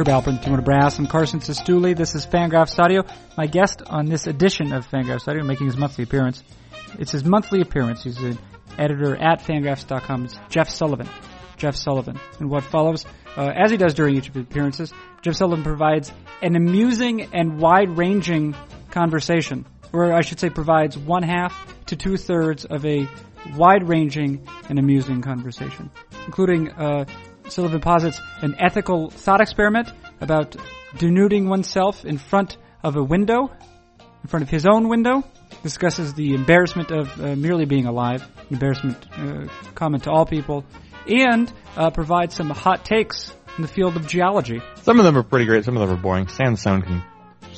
Herb Alpert, Timur Brass, and Carson Cistulli. This is Fangraphs Audio. My guest on this edition of Fangraphs Audio, making his monthly appearance. It's his monthly appearance. He's an editor at Fangraphs.com. It's Jeff Sullivan. Jeff Sullivan. And what follows, uh, as he does during each of his appearances, Jeff Sullivan provides an amusing and wide-ranging conversation, or I should say provides one half to two thirds of a wide-ranging and amusing conversation, including uh, Sullivan posits an ethical thought experiment about denuding oneself in front of a window, in front of his own window. Discusses the embarrassment of uh, merely being alive, embarrassment uh, common to all people, and uh, provides some hot takes in the field of geology. Some of them are pretty great. Some of them are boring. Sandstone can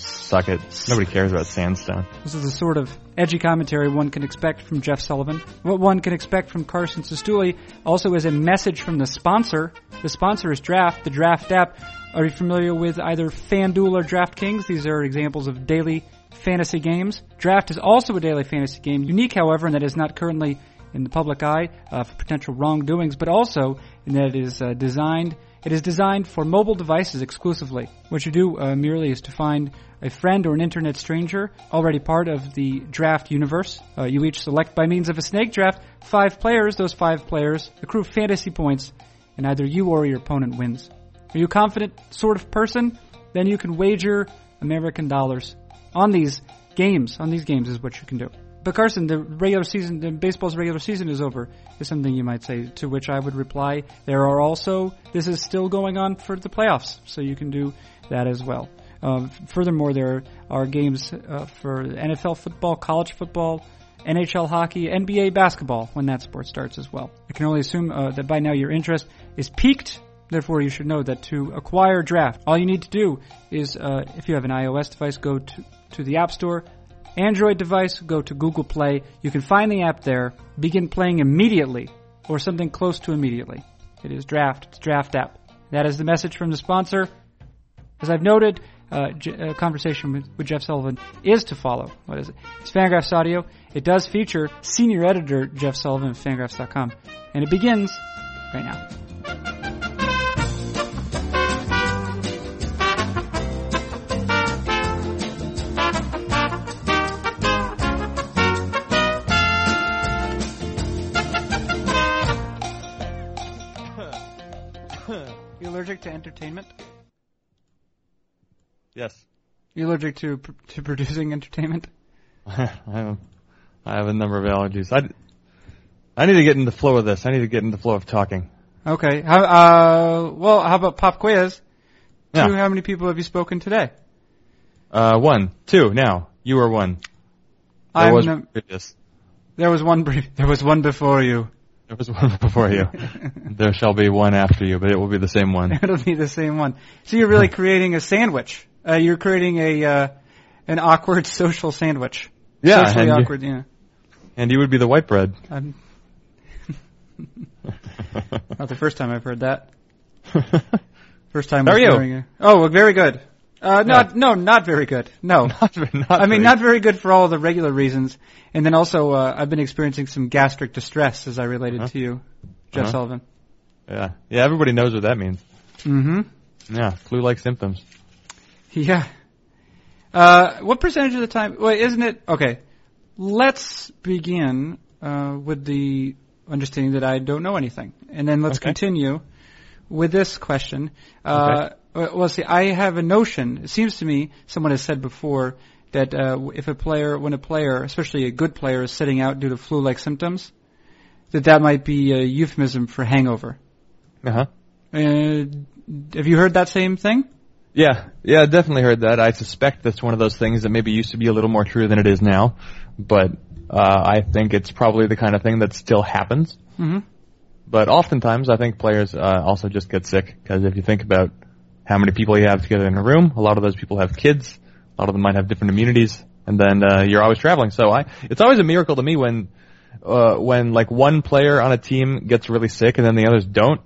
suck it. Nobody cares about sandstone. This is the sort of edgy commentary one can expect from Jeff Sullivan. What one can expect from Carson Cistulli also is a message from the sponsor. The sponsor is Draft, the Draft app. Are you familiar with either FanDuel or DraftKings? These are examples of daily fantasy games. Draft is also a daily fantasy game, unique, however, in that it is not currently in the public eye uh, for potential wrongdoings, but also in that it is uh, designed it is designed for mobile devices exclusively. What you do uh, merely is to find a friend or an internet stranger already part of the draft universe. Uh, you each select by means of a snake draft five players. Those five players accrue fantasy points, and either you or your opponent wins. Are you a confident sort of person? Then you can wager American dollars on these games. On these games is what you can do. But Carson, the regular season, the baseball's regular season is over, is something you might say. To which I would reply, there are also this is still going on for the playoffs, so you can do that as well. Uh, furthermore, there are games uh, for NFL football, college football, NHL hockey, NBA basketball when that sport starts as well. I can only assume uh, that by now your interest is peaked. Therefore, you should know that to acquire Draft, all you need to do is, uh, if you have an iOS device, go to, to the App Store, Android device, go to Google Play. You can find the app there. Begin playing immediately, or something close to immediately. It is Draft. It's Draft app. That is the message from the sponsor. As I've noted, uh, uh, conversation with, with, Jeff Sullivan is to follow. What is it? It's Fangraphs Audio. It does feature senior editor Jeff Sullivan of Fangraphs.com, and it begins right now. Allergic to entertainment? Yes. You allergic to to producing entertainment? I have, I have a number of allergies. I, I need to get in the flow of this. I need to get in the flow of talking. Okay. How, uh, well, how about pop quiz? Yeah. Two, how many people have you spoken today? Uh, one, two. Now you are one. There I'm was no- previous. There was one. Brief, there was one before you. There was one before you. there shall be one after you, but it will be the same one. It'll be the same one. So you're really creating a sandwich. Uh, you're creating a uh, an awkward social sandwich. Yeah, Socially and you- awkward. Yeah. And you would be the white bread. I'm, not the first time I've heard that. First time. How are you? a- oh, well, very good. Uh, not no, not very good. No. not, not I mean, very- not very good for all the regular reasons. And then also, uh, I've been experiencing some gastric distress as I related Huh? to you, Jeff Uh-huh. Sullivan. Yeah, yeah. Everybody knows what that means. Mm-hmm. Yeah, flu-like symptoms. Yeah. Uh, what percentage of the time? Wait, isn't it? Okay. Let's begin uh, with the understanding that I don't know anything, and then let's Okay. continue with this question. Uh, Well, see, I have a notion. It seems to me, someone has said before that uh, if a player, when a player, especially a good player, is sitting out due to flu-like symptoms, that that might be a euphemism for hangover. Uh huh. Uh, have you heard that same thing? Yeah, yeah, definitely heard that. I suspect that's one of those things that maybe used to be a little more true than it is now, but uh, I think it's probably the kind of thing that still happens. Mm-hmm. But oftentimes, I think players uh, also just get sick because if you think about how many people you have together in a room, a lot of those people have kids. A lot of them might have different immunities, and then uh, you're always traveling. So I, it's always a miracle to me when, uh, when like one player on a team gets really sick and then the others don't.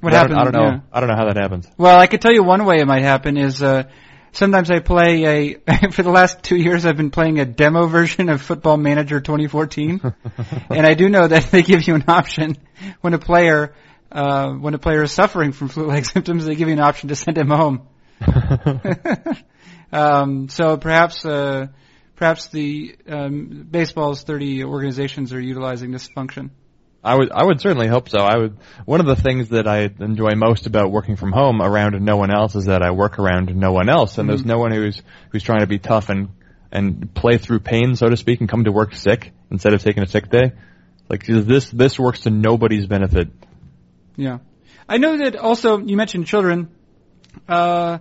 What I happens? Don't, I don't know. yeah. I don't know how that happens. Well, I could tell you one way it might happen is uh, sometimes I play a. for the last two years, I've been playing a demo version of Football Manager 2014, and I do know that they give you an option when a player uh, when a player is suffering from flu-like symptoms. They give you an option to send him home. um, so perhaps uh, perhaps the um, baseball's 30 organizations are utilizing this function. I would I would certainly hope so. I would one of the things that I enjoy most about working from home around no one else is that I work around no one else and Mm-hmm. there's no one who's who's trying to be tough and and play through pain so to speak and come to work sick instead of taking a sick day. Like this this works to nobody's benefit. Yeah. I know that also, you mentioned children. Uh,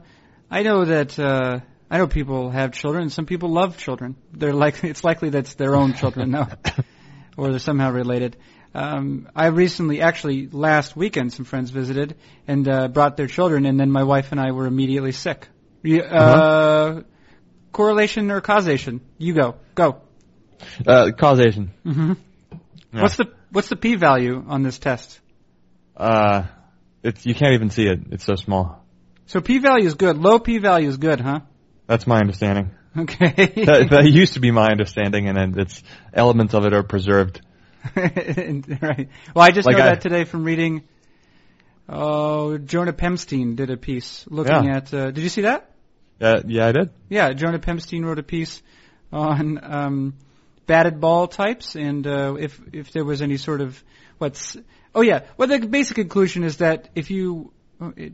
I know that, uh, I know people have children, some people love children. They're like, it's likely that's their own children, no. or they're somehow related. Um, I recently, actually, last weekend, some friends visited and, uh, brought their children, and then my wife and I were immediately sick. Uh, correlation or causation? You go. Go. Uh, causation. hmm Yeah. What's the, what's the p-value on this test? Uh, it's you can't even see it. It's so small. So p-value is good. Low p-value is good, huh? That's my understanding. Okay. that, that used to be my understanding, and then it's elements of it are preserved. right. Well, I just Like know I- that today from reading. Oh, Jonah Pemstein did a piece looking Yeah. at. Uh, did you see that? Uh, yeah, I did. Yeah, Jonah Pemstein wrote a piece on um, batted ball types and uh, if if there was any sort of what's. Oh yeah. Well, the basic conclusion is that if you it,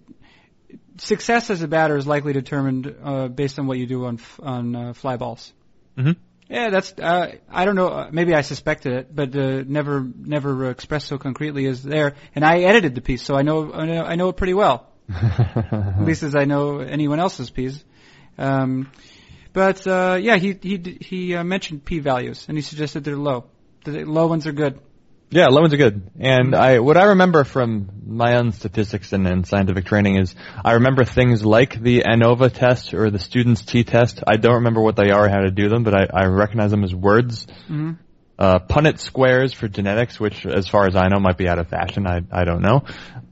success as a batter is likely determined uh, based on what you do on f- on uh, fly balls. hmm Yeah, that's. Uh, I don't know. uh, Maybe I suspected it, but uh, never, never expressed so concretely as there. And I edited the piece, so I know, I know, I know it pretty well. At least as I know anyone else's piece. Um, but uh, yeah, he he he uh, mentioned p values, and he suggested they're low. The low ones are good. Yeah, low ones are good. And I, what I remember from my own statistics and, and scientific training is I remember things like the ANOVA test or the student's T-test. I don't remember what they are or how to do them, but I, I recognize them as words. hmm Uh, Punnett squares for genetics, which as far as I know might be out of fashion. I, I don't know.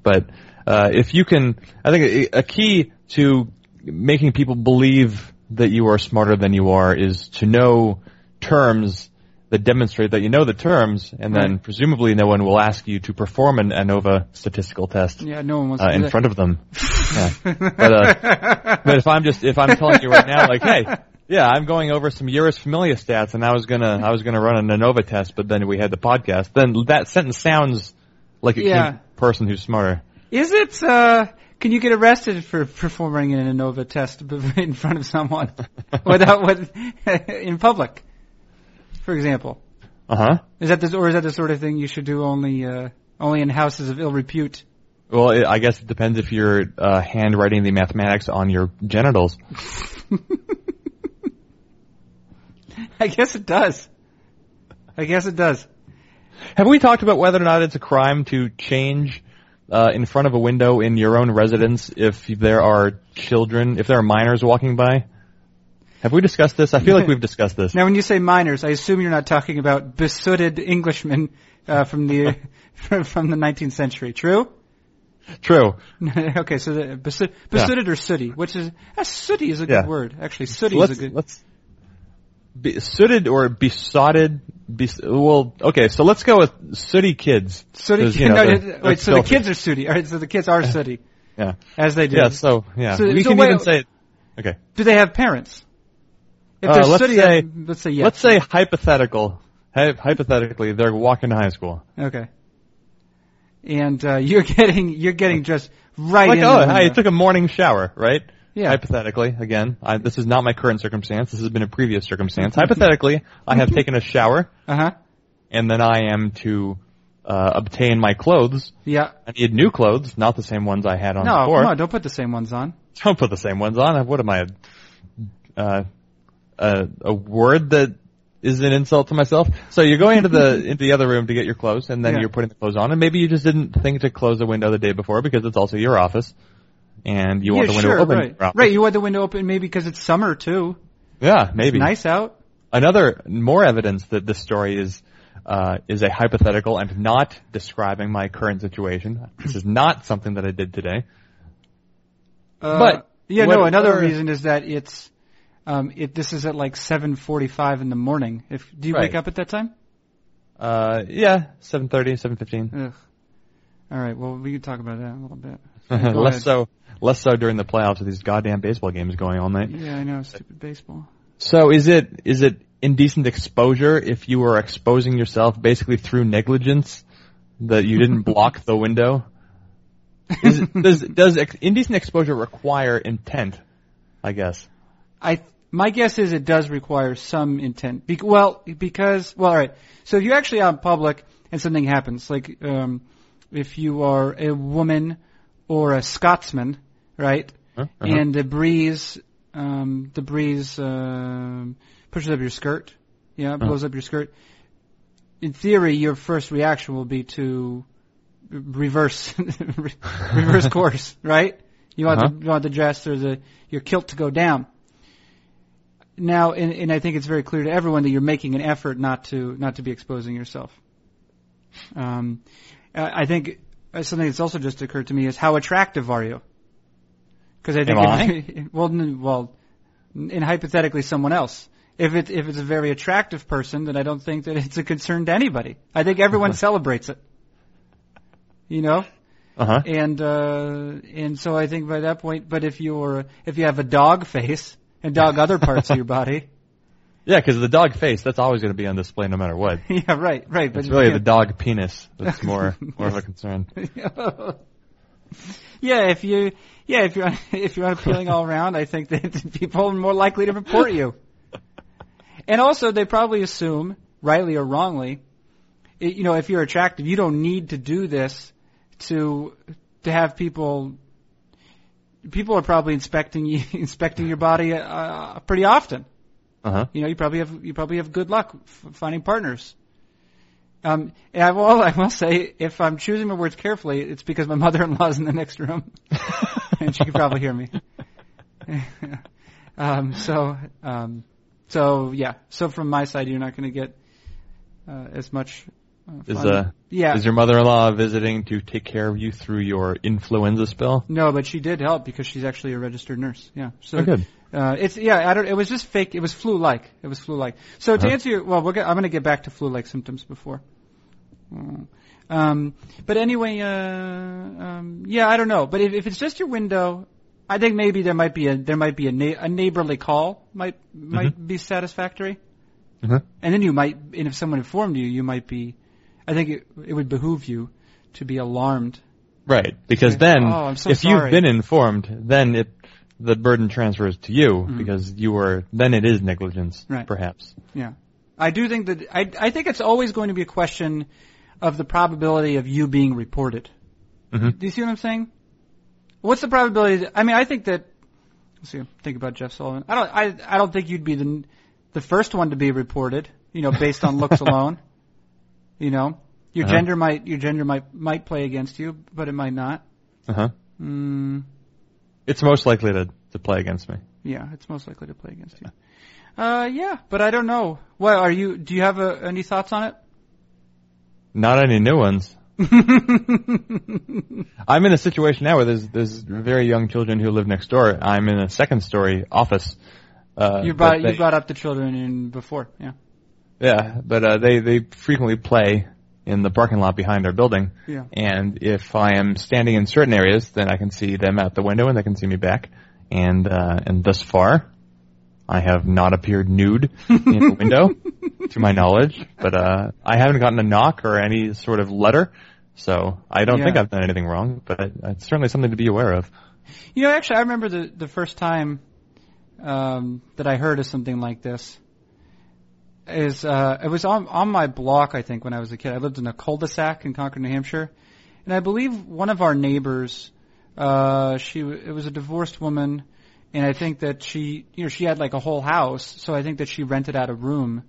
But, uh, if you can, I think a, a key to making people believe that you are smarter than you are is to know terms that demonstrate that you know the terms, and then Right. presumably no one will ask you to perform an ANOVA statistical test Yeah, no one wants uh, to do in that. front of them. yeah. But, uh, but if I'm just if I'm telling you right now, like, hey, yeah, I'm going over some Jeurys Familia stats, and I was gonna I was gonna run an ANOVA test, but then we had the podcast. Then that sentence sounds like a Yeah. person who's smarter. Is it? Uh, can you get arrested for performing an ANOVA test in front of someone without what in public? For example, Uh huh. is that the, or is that the sort of thing you should do only uh, only in houses of ill repute? Well, it, I guess it depends if you're uh, handwriting the mathematics on your genitals. I guess it does. I guess it does. Have we talked about whether or not it's a crime to change uh, in front of a window in your own residence if there are children, if there are minors walking by? Have we discussed this? I feel like we've discussed this. Now, when you say minors, I assume you're not talking about besooted Englishmen uh, from the from, the 19th century. True? True. okay, so the beso- besooted or sooty, which is uh, sooty is a good Yeah. word. Actually, sooty let's is a good. let's be, sooted or besotted. Bes, well, okay, so let's go with sooty kids. Sooty. you know, no, they're- wait, so the kids are sooty. All right, so the kids are sooty, Yeah. as they do. Yeah. So yeah, So- we so can wait- even say. Okay. Do they have parents? If Uh, let's say- let's say yes. Let's say hypothetical. Hy- hypothetically, they're walking to high school. Okay. And uh, you're getting you're getting just right Like, oh, the I took a morning shower, right? Yeah. Hypothetically, again, I, this is not my current circumstance. This has been a previous circumstance. Hypothetically, I have taken a shower, Uh huh. and then I am to uh, obtain my clothes. Yeah. I need new clothes, not the same ones I had on No, before. on, don't put the same ones on. Don't put the same ones on. What am I? Uh, a, a word that is an insult to myself. So you're going into the into the other room to get your clothes, and then Yeah. you're putting the clothes on, and maybe you just didn't think to close the window the day before because it's also your office, and you want the window sure, open. right. Right, you want the window open maybe because it's summer too. Yeah, maybe. Nice out. Another more evidence that this story is uh, is a hypothetical and not describing my current situation. This is not something that I did today. Uh, But yeah, no. Another reason is that it's um, it. This is at like 7:45 in the morning. If do you Right. wake up at that time? Uh, yeah, 7.30, 7.15. Ugh. All right. Well, we can talk about that a little bit. Less ahead. so, less so during the playoffs with these goddamn baseball games going all night. Yeah, I know. Stupid baseball. So is it is it indecent exposure if you are exposing yourself basically through negligence that you didn't block the window? Is, does does ex- indecent exposure require intent? I guess. I my guess is it does require some intent. Be- well, because well, all right. So if you're actually out in public and something happens, like um, if you are a woman or a Scotsman, right, Uh-huh. and the breeze, um, the breeze um, pushes up your skirt, yeah, blows up your skirt. In theory, your first reaction will be to reverse reverse course, right? You want Uh-huh. the you want the dress or the your kilt to go down. Now, and, and I think it's very clear to everyone that you're making an effort not to not to be exposing yourself. Um, I I think uh, something that's also just occurred to me is how attractive are you? Because I think Am if, well, well, in hypothetically someone else. If it if it's a very attractive person, then I don't think that it's a concern to anybody. I think everyone celebrates it. You know, Uh huh. and uh, and so I think by that point, but if you're if you have a dog face and dog other parts of your body, Yeah, because the dog face that's always going to be on display no matter what. yeah, right, right. But It's really the dog penis that's more more of a concern. yeah, if you yeah if you're if you're unappealing all around, I think that people are more likely to report you. And also, they probably assume, rightly or wrongly, i you know, if you're attractive, you don't need to do this to to have people. People are probably inspecting you, inspecting your body uh, pretty often. Uh huh. You know, you probably have you probably have good luck f- finding partners. Um, and I will I will say, if I'm choosing my words carefully, it's because my mother-in-law is in the next room, and she can probably hear me. um, so, um, so yeah. So from my side, you're not going to get uh, as much. Is uh yeah. is your mother-in-law visiting to take care of you through your influenza spill? no, but she did help because she's actually a registered nurse. Yeah. So Oh, good. Uh, it's yeah. I don't. It was just fake. It was flu-like. It was flu-like. So to Uh-huh. answer your well, get, I'm going to get back to flu-like symptoms before. Mm. Um, but anyway, uh, um, yeah, I don't know. But if, if it's just your window, I think maybe there might be a there might be a, na- a neighborly call might might be satisfactory. Uh-huh. And then you might, and if someone informed you, you might be. I think it, it would behoove you to be alarmed. Right, because Okay. then Oh, so if sorry. you've been informed, then it the burden transfers to you Mhm. because you were then it is negligence, Right. perhaps. Yeah. I do think that I I think it's always going to be a question of the probability of you being reported. hmm Do you see what I'm saying? What's the probability? That, I mean, I think that. Let's see. Think about Jeff Sullivan. I don't. I I don't think you'd be the the first one to be reported. You know, based on looks alone. You know, your Uh-huh. gender might your gender might might play against you, but it might not. Uh huh. Mm, It's most likely to to play against me. yeah, it's most likely to play against you. Uh, yeah, but I don't know. What are you? Do you have uh any thoughts on it? Not any new ones. I'm in a situation now where there's there's very young children who live next door. I'm in a second story office. Uh, you brought they- you brought up the children in before, yeah. Yeah, but uh, they they frequently play in the parking lot behind our building. Yeah. And if I am standing in certain areas, then I can see them out the window and they can see me back. And uh, and thus far, I have not appeared nude in the window, to my knowledge. But uh, I haven't gotten a knock or any sort of letter, so I don't think I've done anything wrong. But it's certainly something to be aware of. You know, actually, I remember the the first time um, that I heard of something like this. Is uh, it was on on my block? I think when I was a kid, I lived in a cul-de-sac in Concord, New Hampshire, and I believe one of our neighbors, uh, she it was a divorced woman, and I think that she, you know, she had like a whole house, so I think that she rented out a room,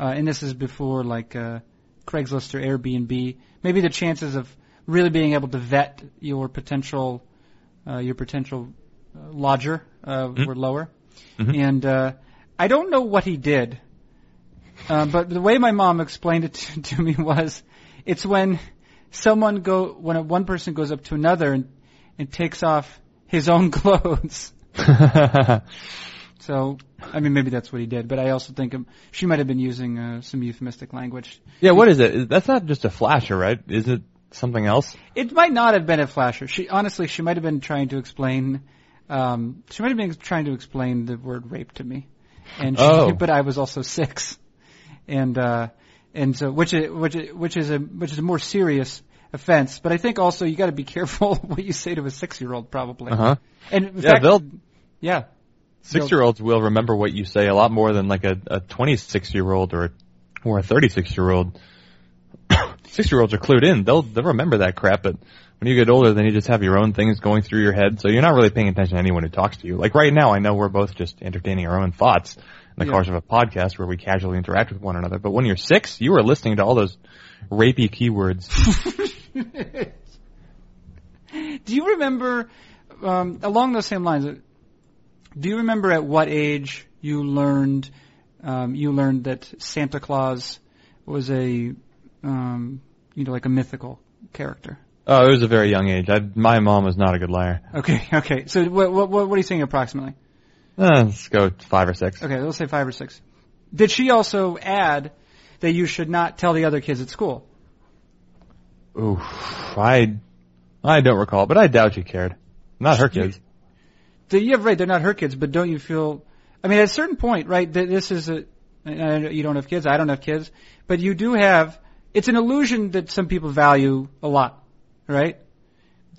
uh, and this is before like uh, Craigslist or Airbnb. Maybe the chances of really being able to vet your potential uh, your potential uh, lodger uh, Mhm. were lower. Mhm. And uh, I don't know what he did, uh, but the way my mom explained it to, to me was, it's when someone go when a, one person goes up to another and, and takes off his own clothes. So I mean maybe that's what he did, but I also think um, she might have been using uh, some euphemistic language. yeah, what is it? That's not just a flasher, right? Is it something else? It might not have been a flasher. She honestly, she might have been trying to explain. Um, she might have been trying to explain the word rape to me, and she, Oh. but I was also six, and uh, and so which is which is, which is a which is a more serious offense. But I think also you got to be careful what you say to a six year old, probably. Uh huh. And in Yeah, fact, they'll yeah, six year olds will remember what you say a lot more than like a a twenty six year old or or a thirty six year old. Six year olds are clued in. They'll they'll remember that crap, but when you get older, then you just have your own things going through your head, so you're not really paying attention to anyone who talks to you. Like right now, I know we're both just entertaining our own thoughts in the Yeah. course of a podcast where we casually interact with one another. But when you're six, you are listening to all those rapey keywords. Do you remember, um, along those same lines, do you remember at what age you learned, um, you learned that Santa Claus was a, um, you know, like a mythical character? Oh, it was a very young age. I, my mom was not a good liar. Okay, okay. So what, what, what are you saying approximately? Uh, let's go five or six. Okay, let's say five or six. Did she also add that you should not tell the other kids at school? Ooh, I, I don't recall, but I doubt she cared. Not her kids. The, yeah, right. They're not her kids, but don't you feel? I mean, at a certain point, right? That this is a. You don't have kids. I don't have kids, but you do have. It's an illusion that some people value a lot, right?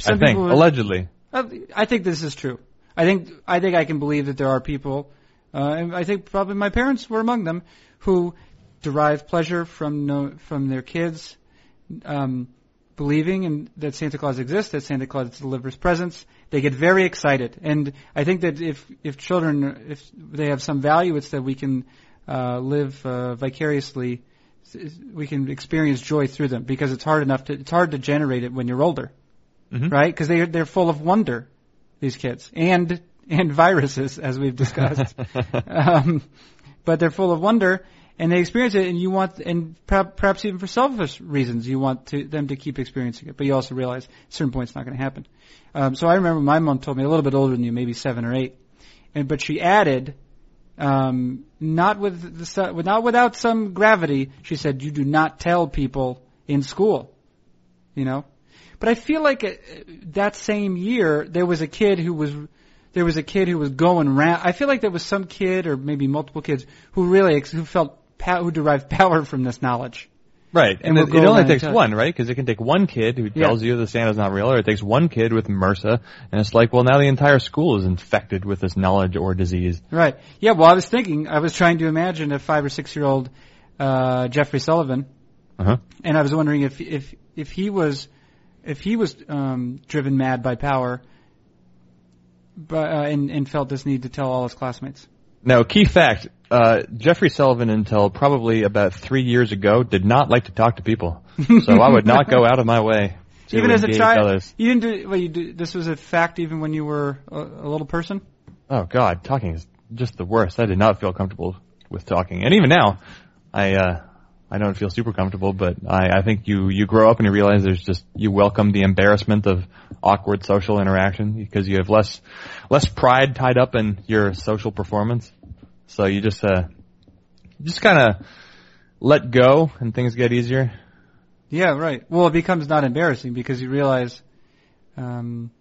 I think allegedly. Uh, I think this is true. I think I think I can believe that there are people, uh, and I think probably my parents were among them, who derive pleasure from no, from their kids um, believing in, that Santa Claus exists, that Santa Claus delivers presents. They get very excited, and I think that if if children if they have some value, it's that we can uh, live uh, vicariously. We can experience joy through them because it's hard enough to it's hard to generate it when you're older Mhm. right? Because they they're full of wonder, these kids, and and viruses, as we've discussed. um, but they're full of wonder, and they experience it, and you want, and perhaps, even for selfish reasons, you want to, them to keep experiencing it. But you also realize at a certain point it's not going to happen. Um, so I remember my mom told me a little bit older than you, maybe seven or eight, and but she added. Um, not with the, not without some gravity. She said, "You do not tell people in school." You know, but I feel like uh, that same year there was a kid who was there was a kid who was going around. I feel like there was some kid or maybe multiple kids who really ex- who felt who derived power from this knowledge. Right, and, And it, it only takes one, right? Because it can take one kid who Yeah. tells you that Santa's not real, or it takes one kid with MRSA, and it's like, well, now the entire school is infected with this knowledge or disease. Right. Yeah. Well, I was thinking. I was trying to imagine a five or six year old uh, Jeffrey Sullivan, Uh huh. and I was wondering if if if he was if he was um, driven mad by power, but uh, and and felt this need to tell all his classmates. Now, key fact: uh, Jeffrey Sullivan, until probably about three years ago, did not like to talk to people. so I would not go out of my way to even as a child, others. you didn't do. Well, you do, this was a fact even when you were a, a little person. Oh God, talking is just the worst. I did not feel comfortable with talking, and even now, I uh, I don't feel super comfortable. But I, I think you you grow up and you realize there's just you welcome the embarrassment of awkward social interaction because you have less less pride tied up in your social performance. So you just uh just kind of let go and things get easier. Yeah, right. Well, it becomes not embarrassing because you realize, um,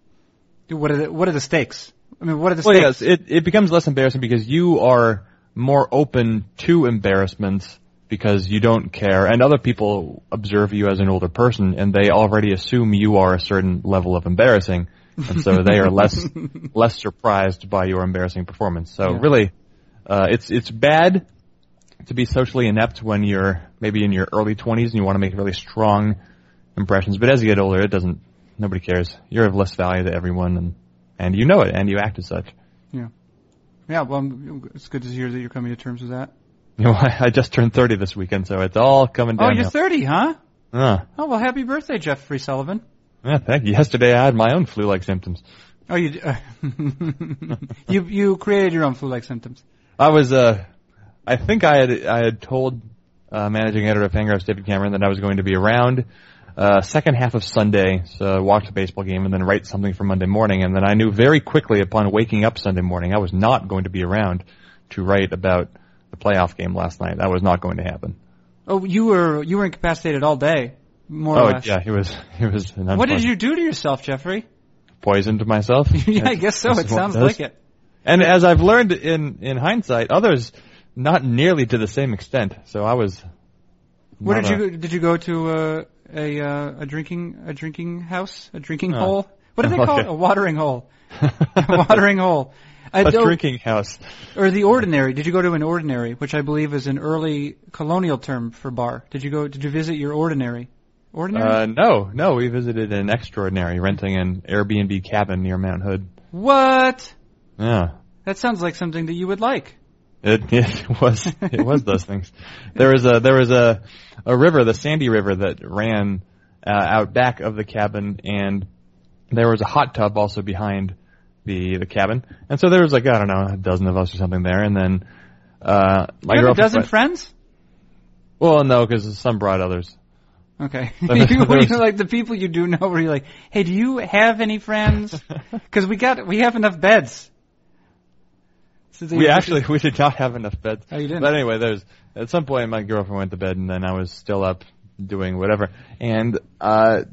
what are the what are the stakes? I mean, what are the Well, stakes? yes, it, it becomes less embarrassing because you are more open to embarrassment because you don't care, and other people observe you as an older person, and they already assume you are a certain level of embarrassing, and so they are less less surprised by your embarrassing performance. So Yeah. really, uh, it's it's bad to be socially inept when you're maybe in your early 20s and you want to make really strong impressions, but as you get older, it doesn't. Nobody cares. You're of less value to everyone, and and you know it, and you act as such. yeah, Yeah, well, it's good to hear that you're coming to terms with that. You know, I, I just turned 30 this weekend, so it's all coming down. Oh, you're 30, huh? uh, Oh, well, happy birthday, Jeffrey Sullivan. yeah, thank you. Yesterday I had my own flu-like symptoms. Oh, you uh, you you created your own flu-like symptoms. I was, uh, I think I had, I had told, uh, managing editor of Fangraphs, David Cameron, that I was going to be around, uh, second half of Sunday, so watch the baseball game and then write something for Monday morning, and then I knew very quickly upon waking up Sunday morning I was not going to be around to write about the playoff game last night. That was not going to happen. Oh, you were you were incapacitated all day. more or oh less. yeah, he was he was. An What did you do to yourself, Jeffrey? poisoned myself? yeah, I guess so. It sounds like it. And as I've learned in in hindsight, others not nearly to the same extent. So I was. Where not did a- you did you go to uh, a uh, a drinking a drinking house a drinking Oh. hole? What do they call Okay. it? A watering hole. a watering hole. I a drinking house? or the ordinary. Did you go to an ordinary, which I believe is an early colonial term for bar? Did you go? Did you visit your ordinary? Ordinary. Uh, no, no. We visited an extraordinary, renting an Airbnb cabin near Mount Hood. what? Yeah. That sounds like something that you would like. It, it was it was those things. There was a there was a a river, the Sandy River, that ran uh, out back of the cabin, and there was a hot tub also behind the the cabin. And so there was like I don't know a dozen of us or something there, and then uh, my you have a girlfriend. dozen friends? well, no, because some brought others. Okay. You, was- like the people you do know where you're like, hey, do you have any friends? Because we got we have enough beds. So We actually we did not have enough beds. Oh, you didn't? But anyway, there's at some point my girlfriend went to bed and then I was still up doing whatever. And uh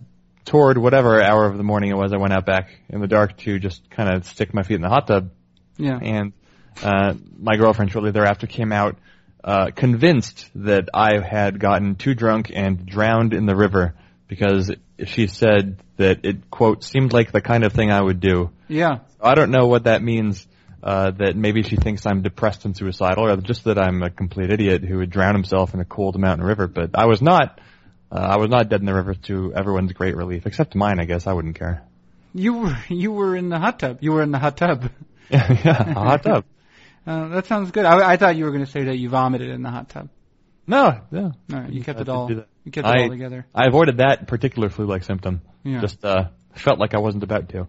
toward whatever hour of the morning it was, I went out back in the dark to just kind of stick my feet in the hot tub. yeah. And uh my girlfriend shortly thereafter came out uh convinced that I had gotten too drunk and drowned in the river because she said that it quote seemed like the kind of thing I would do. Yeah. I don't know what that means. Uh, that maybe she thinks I'm depressed and suicidal, or just that I'm a complete idiot who would drown himself in a cold mountain river. But I was not. Uh, I was not dead in the river to everyone's great relief, except mine. I guess I wouldn't care. You were you were in the hot tub. You were in the hot tub. yeah, a hot tub. Uh, that sounds good. I, I thought you were going to say that you vomited in the hot tub. No, no. No, you kept I it all. You kept it I- all together. I avoided that particular flu-like symptom. Yeah. Just uh, felt like I wasn't about to.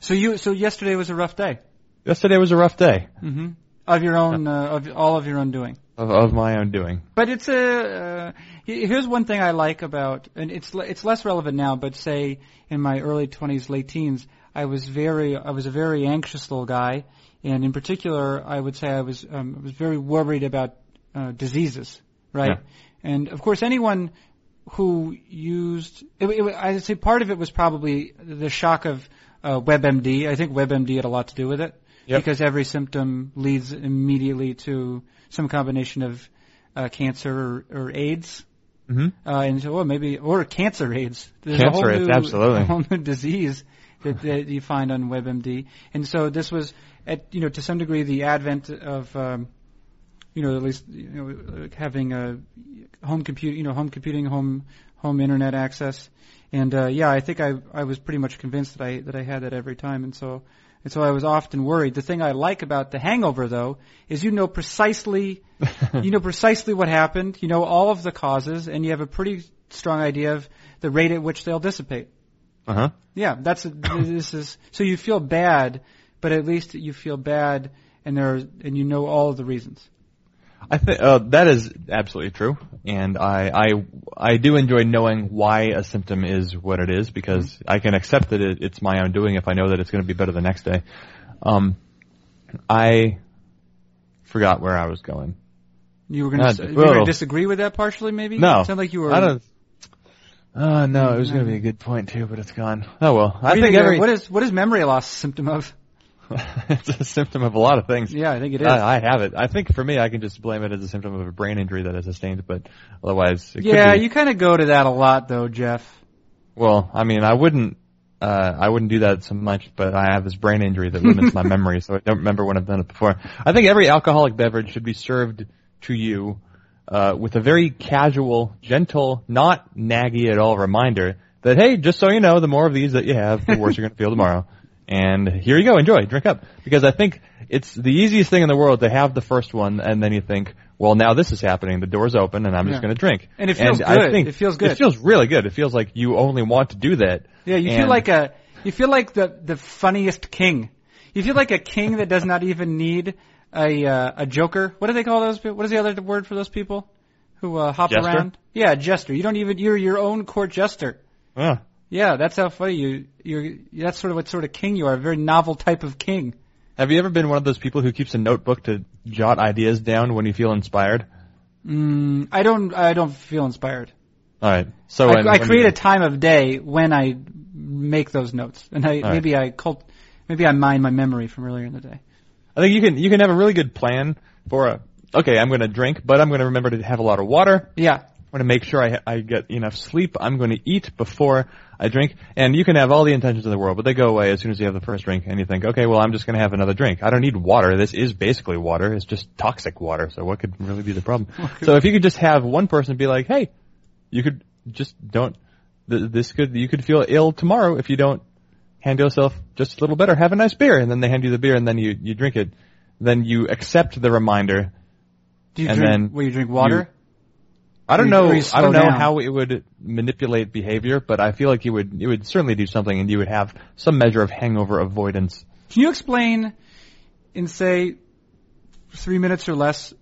So you so yesterday was a rough day. Yesterday was a rough day Mm-hmm. Of your own, uh, of all of your own doing. Of, of my own doing. But it's a. Uh, here's one thing I like about, and it's it's less relevant now. But say in my early 20s, late teens, I was very I was a very anxious little guy, and in particular, I would say I was um, I was very worried about uh, diseases, right? And of course, anyone who used, it, it, I'd say part of it was probably the shock of uh, WebMD. I think WebMD had a lot to do with it Yep. because every symptom leads immediately to some combination of uh, cancer or, or AIDS. hmm Uh, and so, well, maybe, or cancer AIDS. There's a whole Cancer AIDS, new, absolutely. A whole new disease that, that you find on WebMD. And so this was, at, you know, to some degree the advent of, um, you know, at least, you know, having a home compute, you know, home computing, home, home internet access. And, uh, yeah, I think I, I was pretty much convinced that I, that I had that every time. And so, and so I was often worried. The thing I like about the hangover though is you know precisely you know precisely what happened, you know all of the causes, and you have a pretty strong idea of the rate at which they'll dissipate. Uh huh. Yeah, that's a, this is so you feel bad, but at least you feel bad, and there are, and you know all of the reasons. I think uh, that is absolutely true, and I, I I do enjoy knowing why a symptom is what it is because I can accept that it, it's my own doing if I know that it's going to be better the next day. Um, I forgot where I was going. You were going Uh, to disagree with that partially, maybe. No, it sounded like you were. I don't. Uh, no, it was going to be a good point too, but it's gone. Oh well, I think think- every what is what is memory loss a symptom of? it's a symptom of a lot of things. Yeah, I think it is. I, I have it. I think for me, I can just blame it as a symptom of a brain injury that I sustained, but otherwise, it yeah, you kind of go to that a lot, though, Jeff. Well, I mean, I wouldn't, uh, I wouldn't do that so much, but I have this brain injury that limits my memory, so I don't remember when I've done it before. I think every alcoholic beverage should be served to you, uh, with a very casual, gentle, not naggy at all reminder that, hey, just so you know, the more of these that you have, the worse you're gonna feel tomorrow. And here you go, enjoy, drink up. Because I think it's the easiest thing in the world to have the first one, and then you think, well, now this is happening, the door's open, and I'm Yeah. just gonna drink. And it feels I good. It feels good. It feels really good. It feels like you only want to do that. Yeah, you feel like a you feel like the the funniest king. You feel like a king that does not even need a uh, a joker. What do they call those? people? What is the other word for those people who uh, hop Jester? around? Yeah, jester. You don't even you're your own court jester. Yeah. Yeah, that's how funny you you're. That's sort of what sort of king you are. A very novel type of king. Have you ever been one of those people who keeps a notebook to jot ideas down when you feel inspired? Mm, I don't I don't feel inspired. All right. So I, when- I when create you- a time of day when I make those notes, and I All right. maybe I cult, maybe I mine my memory from earlier in the day. I think you can you can have a really good plan for a. Okay, I'm going to drink, but I'm going to remember to have a lot of water. Yeah, Going to make sure I, I get enough sleep. I'm going to eat before I drink. And you can have all the intentions in the world, but they go away as soon as you have the first drink and you think, okay, well, I'm just going to have another drink. I don't need water. This is basically water. It's just toxic water. So what could really be the problem? so if you could just have one person be like, hey, you could just don't, th- this could, you could feel ill tomorrow if you don't handle yourself just a little better. Have a nice beer. And then they hand you the beer and then you, you drink it. Then you accept the reminder do you And drink? then will you drink water? I don't know. I don't know down. how it would manipulate behavior, but I feel like you would. It would certainly do something, and you would have some measure of hangover avoidance. Can you explain in say three minutes or less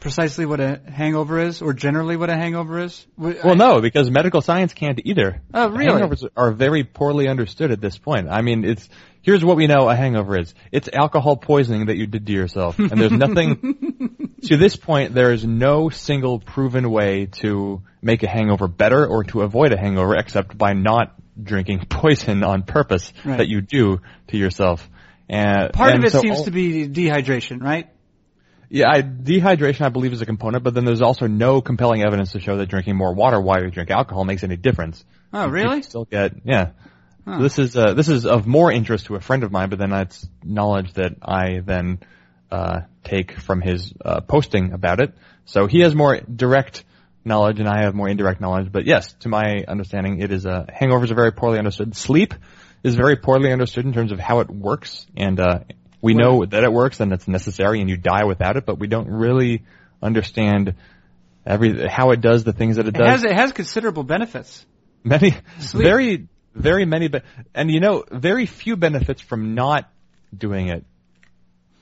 precisely what a hangover is, or generally what a hangover is? Well, I- no, because medical science can't either. Oh, really? Hangovers are very poorly understood at this point. I mean, it's here's what we know a hangover is. It's alcohol poisoning that you did to yourself, and there's nothing. to this point, there is no single proven way to make a hangover better or to avoid a hangover except by not drinking poison on purpose Right. that you do to yourself. And Part and of it so seems all- to be dehydration, right? Yeah, I, dehydration I believe is a component, but then there's also no compelling evidence to show that drinking more water while you drink alcohol makes any difference. Oh, You really? still get yeah. Huh. So This is uh, this is of more interest to a friend of mine, but then that's knowledge that I then uh, take from his uh, posting about it. So he has more direct knowledge, and I have more indirect knowledge. But yes, to my understanding, it is uh, hangovers are very poorly understood. Sleep is very poorly understood in terms of how it works, and uh, we know that it works and it's necessary, and you die without it, but we don't really understand every how it does the things that it It does has it has considerable benefits. many Sleep. very very many be- and you know very few benefits from not doing it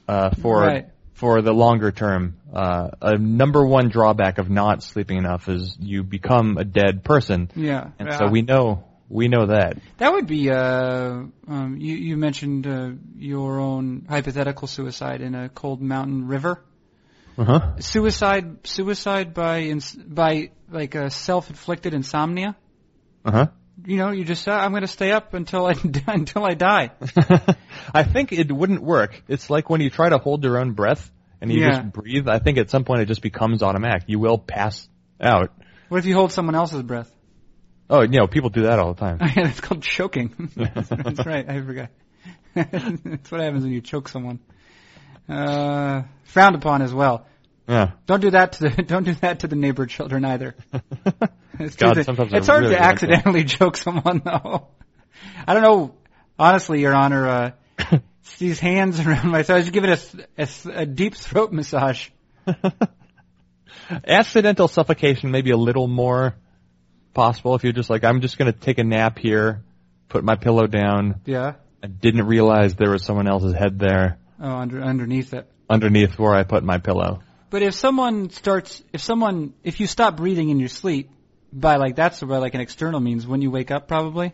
uh for Right. for the longer term uh a number one drawback of not sleeping enough is you become a dead person Yeah. and yeah. so we know we know that That would be. Uh, um, you you mentioned uh, your own hypothetical suicide in a cold mountain river. uh-huh Suicide, suicide by ins- by like a self-inflicted insomnia. uh-huh You know, you just say, I'm going to stay up until I until I die. I think it wouldn't work. It's like when you try to hold your own breath and you Yeah. just breathe. I think at some point it just becomes automatic. You will pass out. What if you hold someone else's breath? Oh, you know, people do that all the time. yeah, That's called choking. That's right. I forgot. That's what happens when you choke someone. Uh, frowned upon as well. Yeah. Don't do that to the don't do that to the neighbor children either. It's, God, sometimes it's hard really to accidentally choke someone though. I don't know. Honestly, Your Honor, uh, it's these hands around my throat. I just give it a, a, a deep throat massage. Accidental suffocation may be a little more possible if you're just like, I'm just gonna take a nap here, put my pillow down. Yeah. I didn't realize there was someone else's head there Oh, under underneath it. underneath where I put my pillow. But if someone starts, if someone, if you stop breathing in your sleep, by like that's by like an external means, when you wake up, probably.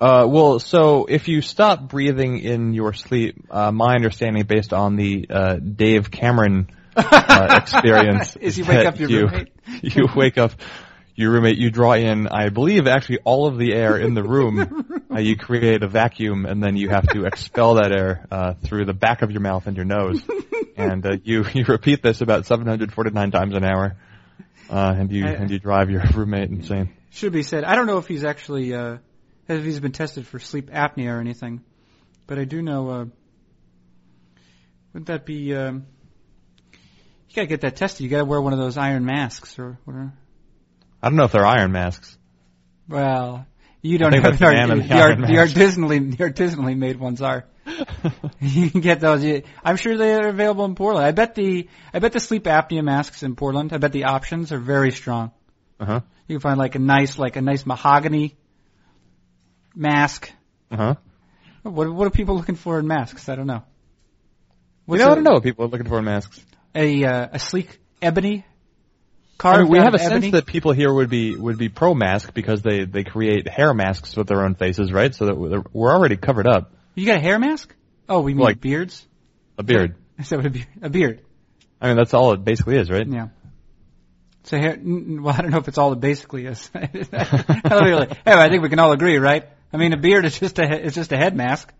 Uh, well, so if you stop breathing in your sleep, uh, my understanding based on the, uh, Dave Cameron, uh, experience Is you wake up your you, roommate? you wake up your roommate, you draw in, I believe, actually all of the air in the room. uh, you create a vacuum, and then you have to expel that air uh, through the back of your mouth and your nose. and uh, you you repeat this about 749 times an hour, uh, and you I- and you drive your roommate insane. Should be said. I don't know if he's actually, uh, if he's been tested for sleep apnea or anything, but I do know. Uh, wouldn't that be? Um, you gotta get that tested. You gotta wear one of those iron masks or whatever. I don't know if they're iron masks. Well, you don't have the an man in art, the art, the artisanally the artisanally made ones are. you can get those. I'm sure they are available in Portland. I bet the I bet the sleep apnea masks in Portland. I bet the options are very strong. Uh huh. You can find like a nice like a nice mahogany mask. Uh huh. What what are people looking for in masks? I don't know. You know, a, I don't know what people are looking for in masks. A uh, a sleek ebony I mean, we have a ebony? sense that people here would be would be pro mask because they they create hair masks with their own faces, right? So that we're already covered up. You got a hair mask. Oh, we mean Like- beards. A beard. Is that what a, be- a beard? I mean, that's all it basically is, right? Yeah. So hair, n- well, I don't know if it's all it basically is. I hey, I think we can all agree, right? I mean, a beard is just a he- it's just a head mask.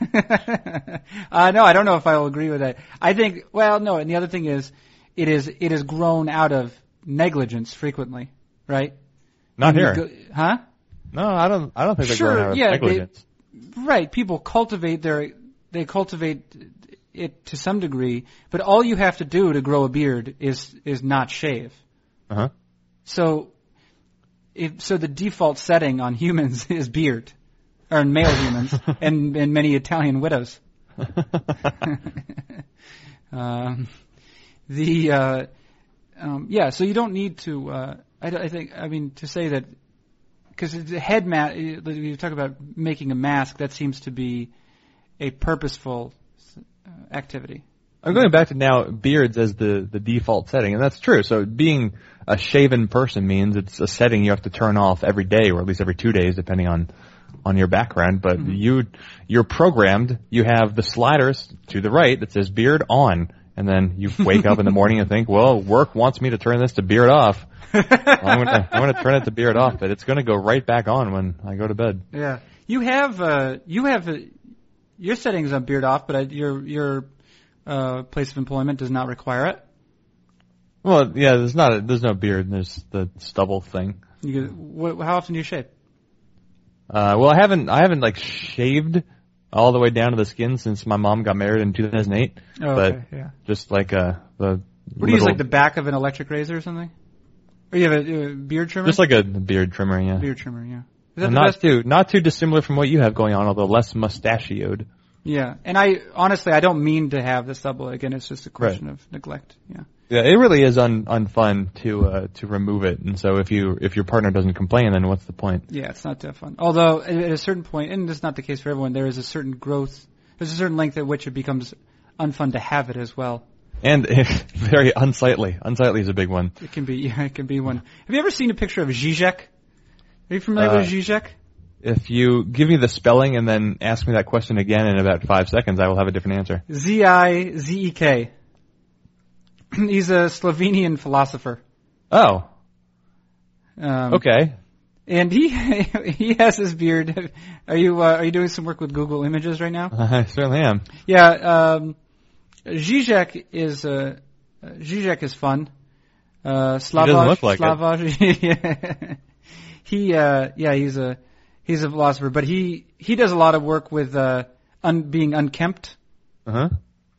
uh, no, I don't know if I will agree with that. I think, well, no, and the other thing is, it is it is grown out of negligence frequently, right? Not You here. go- huh? no, I don't. I don't think they're Sure, growing out of yeah, they- negligence. Right. People cultivate their they cultivate it to some degree, but all you have to do to grow a beard is is not shave. Uh huh. So, if so, the default setting on humans is beard, or in male humans, and and many Italian widows. um, the uh, um, yeah, so you don't need to. Uh, I, I think I mean to say that because the head mask. You talk about making a mask. That seems to be a purposeful activity. I'm going back to now beards as the, the default setting, and that's true. So being a shaven person means it's a setting you have to turn off every day, or at least every two days, depending on on your background. But mm-hmm. you you're programmed. You have the sliders to the right that says beard on, and then you wake up in the morning and think, well, work wants me to turn this to beard off. I'm gonna I'm gonna turn it to beard off, but it's gonna go right back on when I go to bed. Yeah, you have uh, you have uh, your settings on beard off, but uh, your your uh, place of employment does not require it. Well, yeah, there's not a, there's no beard. There's the stubble thing. You get, wh- how often do you shave? Uh, well, I haven't, I haven't like shaved all the way down to the skin since my mom got married in 2008. Oh, but okay, yeah. just like uh, the What do you use, like the back of an electric razor or something? Or you have a, a beard trimmer? just like a beard trimmer, yeah. beard trimmer, yeah. Is that the not best? too, not too dissimilar from what you have going on, although less mustachioed. Yeah, and I honestly I don't mean to have this double again. It's just a question of neglect. Yeah. Yeah, it really is un, unfun to uh, to remove it. And so if you if your partner doesn't complain, then what's the point? Yeah, it's not that fun. Although at at a certain point, and it's not the case for everyone, there is a certain growth. There's a certain length at which it becomes unfun to have it as well. And very unsightly. Unsightly is a big one. It can be, yeah, it can be one. Have you ever seen a picture of Zizek? Are you familiar Uh, with Zizek? If you give me the spelling and then ask me that question again in about five seconds, I will have a different answer. Z I Z E K. He's a Slovenian philosopher. Oh, Um, okay. And he he has his beard. Are you uh, are you doing some work with Google Images right now? I certainly am. Yeah, um, Zizek is uh, Zizek is fun. Uh, Slavoj, doesn't look like it. Yeah. he uh, yeah he's a he's a philosopher, but he he does a lot of work with uh, un, being unkempt. Uh huh.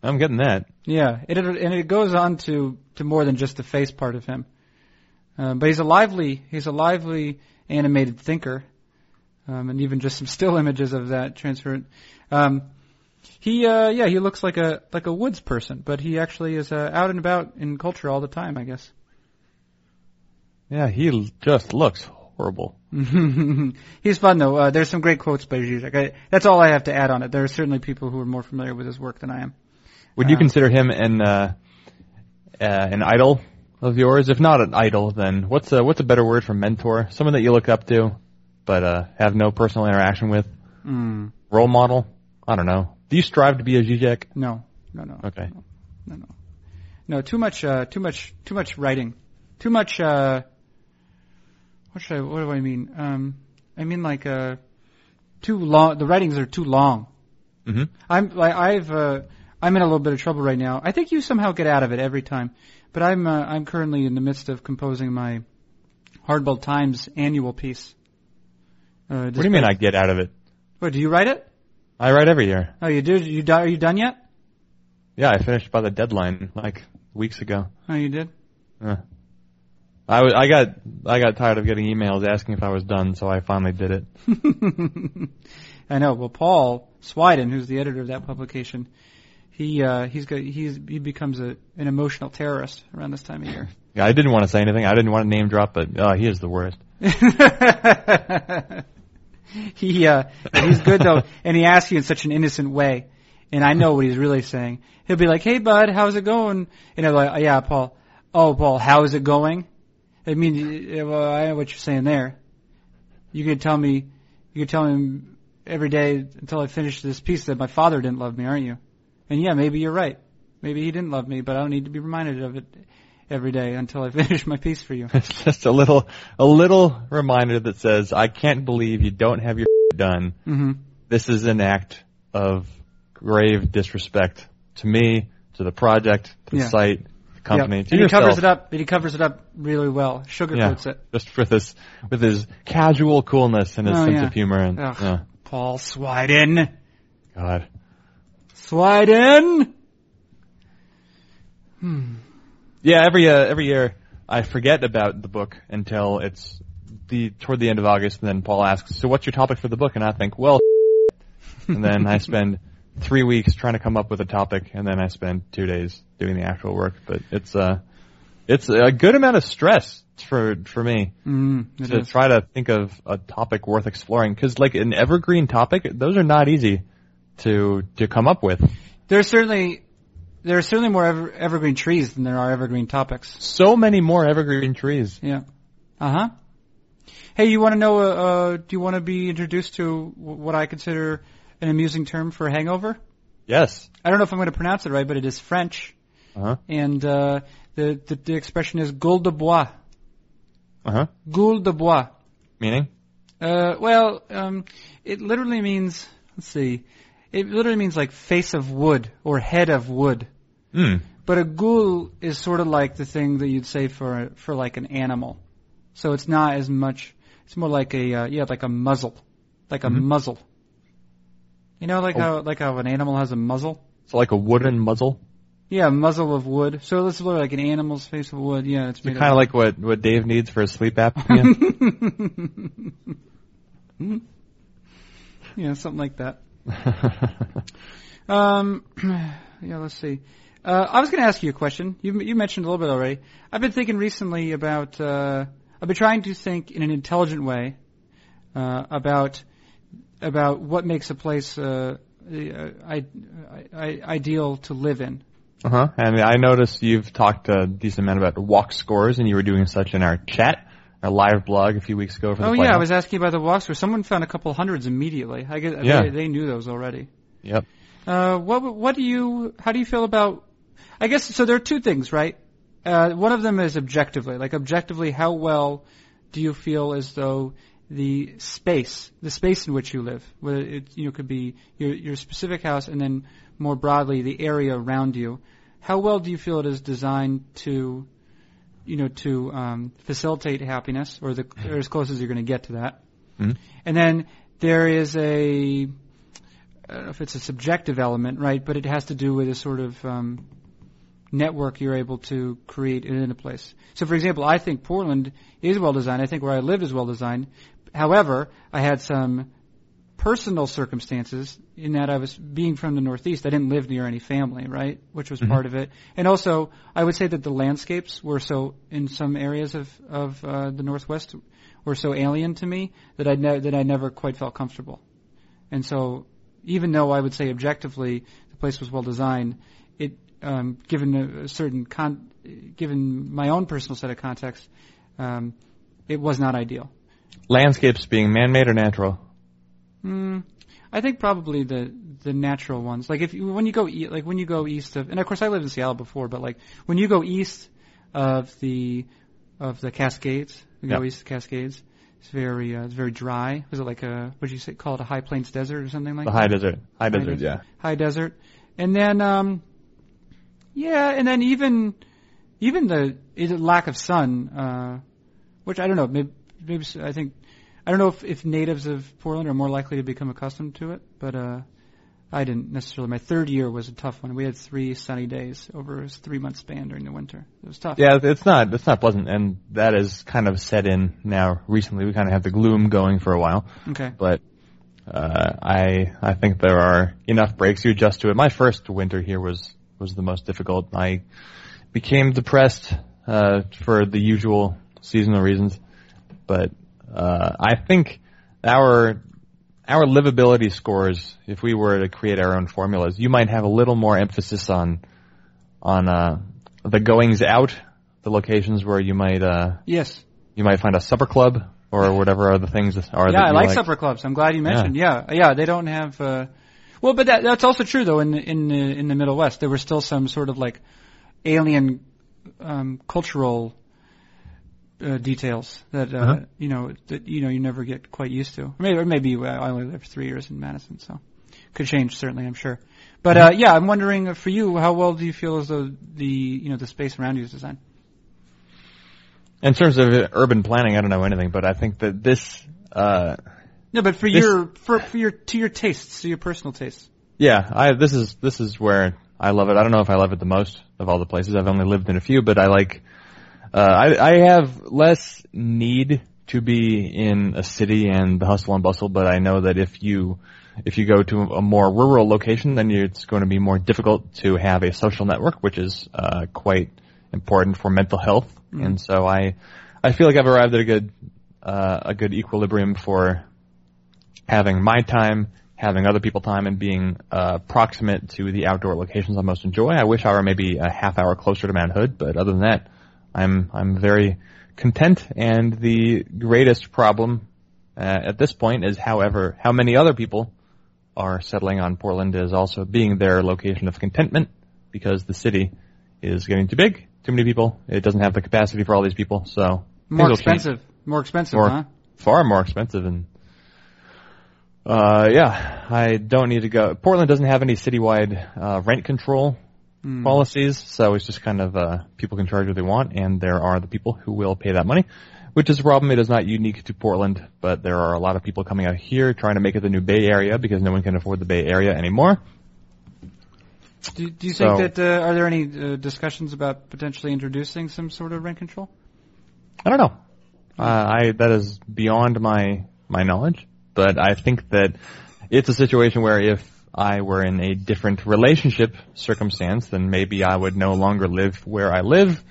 I'm getting that. Yeah, it, and it goes on to to more than just the face part of him. Um, but he's a lively he's a lively animated thinker, um, and even just some still images of that transfer. Um, he uh, yeah he looks like a like a woods person, but he actually is uh, out and about in culture all the time, I guess. Yeah, he just looks horrible. he's fun though. Uh, there's some great quotes by Zizek. I, that's all I have to add on it. There are certainly people who are more familiar with his work than I am. Would you Uh, consider him an uh, uh, an idol of yours? If not an idol, then what's a what's a better word for mentor? Someone that you look up to, but uh, have no personal interaction with. Mm, Role model? I don't know. Do you strive to be a Zizek? no, no, no. Okay. no, no, no. Too much, uh, too much, too much writing. Too much. Uh, what should I? What do I mean? Um, I mean like uh, too long. The writings are too long. hmm I'm like I've uh, I'm in a little bit of trouble right now. I think you somehow get out of it every time, but I'm uh, I'm currently in the midst of composing my Hardball Times annual piece. Uh, What do you mean I get out of it? What do you write it? I write every year. Oh, you do? You do- are you done yet? Yeah, I finished by the deadline like weeks ago. Oh, you did. Uh, I I got I got tired of getting emails asking if I was done, so I finally did it. I know. Well, Paul Swydan, who's the editor of that publication, he uh, he's got he's he becomes a an emotional terrorist around this time of year. Yeah, I didn't want to say anything. I didn't want to name drop, but uh, he is the worst. he uh, he's good though, and he asks you in such an innocent way, and I know what he's really saying. He'll be like, "Hey, bud, how's it going?" And I'm like, "Yeah, Paul. Oh, Paul, how is it going?" I mean, well, I know what you're saying there. You could tell me, you could tell me every day until I finish this piece that my father didn't love me, aren't you? And yeah, maybe you're right. Maybe he didn't love me, but I don't need to be reminded of it. every day until I finish my piece for you. It's just a little, a little reminder that says, I can't believe you don't have your done. hmm This is an act of grave disrespect to me, to the project, to the Yeah. site, company, Yeah. to and yourself. he covers it up. And he covers it up really well. Yeah, Sugarcoats it. just with his, with his casual coolness and his Oh, sense yeah. of humor and, yeah, Paul Swydan. God. Swydan. Hmm. Yeah, every uh, every year I forget about the book until it's the toward the end of August, and then Paul asks, "So what's your topic for the book?" And I think, "Well," and then I spend three weeks trying to come up with a topic, and then I spend two days doing the actual work. But it's uh it's a good amount of stress for for me Mm, to is. try to think of a topic worth exploring because like an evergreen topic, those are not easy to to come up with. There's certainly there are certainly more ever, evergreen trees than there are evergreen topics. So many more evergreen trees. Yeah. Uh huh. Hey, you want to know? Uh, uh, do you want to be introduced to what I consider an amusing term for hangover? Yes. I don't know if I'm going to pronounce it right, but it is French, Uh huh. and uh, the, the the expression is "gueule de bois." Uh huh. Gueule de bois. Meaning. Uh, well, um, it literally means. Let's see. It literally means like face of wood or head of wood. Hmm. But a ghoul is sort of like the thing that you'd say for for like an animal. So it's not as much. It's more like a uh, yeah, like a muzzle, like a Mhm. muzzle. You know, like how like how an animal has a muzzle. So like a wooden muzzle. Yeah, muzzle of wood. So it's literally like an animal's face of wood. Yeah, it's It's made kind of like what what Dave needs for his sleep apnea. yeah, something like that. Um, yeah, let's see. Uh, I was going to ask you a question. You, you mentioned a little bit already. I've been thinking recently about. Uh, I've been trying to think in an intelligent way uh, about about what makes a place uh, I, I, ideal to live in. uh huh. And I noticed you've talked a decent amount about walk scores, and you were doing such in our chat, our live blog a few weeks ago for the Oh yeah, I was asking about the walks where someone found a couple hundreds immediately. I guess Yeah. they, they knew those already. Yep. Uh, what what do you how do you feel about? I guess so. There are two things, right? Uh, one of them is objectively, like objectively, how well do you feel as though the space, the space in which you live, whether it you know could be your your specific house, and then more broadly the area around you, how well do you feel it is designed to, you know, to um, facilitate happiness, or the or as close as you're going to get to that? Mhm. And then there is a I don't know if it's a subjective element, right? But it has to do with a sort of um, network you're able to create in a place. So, for example, I think Portland is well designed. I think where I live is well designed. However, I had some personal circumstances in that I was being from the Northeast. I didn't live near any family, right? Which was Mhm. part of it. And also, I would say that the landscapes were so in some areas of of uh, the Northwest were so alien to me that I ne- that I never quite felt comfortable. And so, even though I would say objectively the place was well designed, it um, given a, a certain con- given my own personal set of context, um, it was not ideal. Landscapes being man-made or natural. Mm, I think probably the the natural ones. Like if you, when you go e- like when you go east of, and of course I lived in Seattle before, but like when you go east of the of the Cascades, you go east of the Cascades, it's very uh, it's very dry. Was it like a what did you say call it a high plains desert or something like that? The that? high desert. High desert. desert. Yeah. high desert, and then um, yeah, and then even even the is it lack of sun, uh, which I don't know. Maybe, maybe I think I don't know if, if natives of Portland are more likely to become accustomed to it, but uh, I didn't necessarily. My third year was a tough one. We had three sunny days over a three month span during the winter. It was tough. Yeah, it's not it's not pleasant, and that is kind of set in now. Recently, we kind of have the gloom going for a while, Okay. but uh, I I think there are enough breaks. You adjust to it. My first winter here was was the most difficult. I became depressed uh, for the usual seasonal reasons, but uh, I think our our livability scores, if we were to create our own formulas, you might have a little more emphasis on on uh, the goings out, the locations where you might uh, Yes. you might find a supper club or whatever other things are. Yeah, I you like, supper clubs. I'm glad you mentioned. Yeah, yeah, they don't have. Uh, well, but that, that's also true though. In the, in the in the Middle West, there were still some sort of like alien um, cultural uh, details that uh, Uh-huh. you know that you know you never get quite used to. Maybe, or maybe uh, I only lived three years in Madison, so could change certainly. I'm sure. But uh, yeah, I'm wondering uh, for you, how well do you feel as though the you know the space around you is designed? In terms of uh, urban planning, I don't know anything, but I think that this, uh, No, but for This- your for, for your to your tastes, to your personal tastes. yeah, I this is this is where I love it. I don't know if I love it the most of all the places. I've only lived in a few, but I like. Uh, I I have less need to be in a city and the hustle and bustle, but I know that if you if you go to a more rural location, then it's going to be more difficult to have a social network, which is uh, quite important for mental health. And so I I feel like I've arrived at a good uh, a good equilibrium for having my time, having other people time, and being uh, proximate to the outdoor locations I most enjoy. I wish I were maybe a half hour closer to Mount Hood, but other than that, I'm I'm very content. And the greatest problem uh, at this point is, however, how many other people are settling on Portland as also being their location of contentment because the city is getting too big, too many people. It doesn't have the capacity for all these people, so More will change. expensive. More expensive, More- huh? far more expensive and uh yeah i don't need to go portland doesn't have any citywide uh rent control Hmm. policies so it's just kind of uh people can charge what they want and there are the people who will pay that money which is a problem it is not unique to portland but there are a lot of people coming out here trying to make it the new bay area because no one can afford the bay area anymore Do, do you think that uh, are there any uh, discussions about potentially introducing some sort of rent control? I don't know. Uh, I that is beyond my my knowledge, but I think that it's a situation where if I were in a different relationship circumstance, then maybe I would no longer live where I live.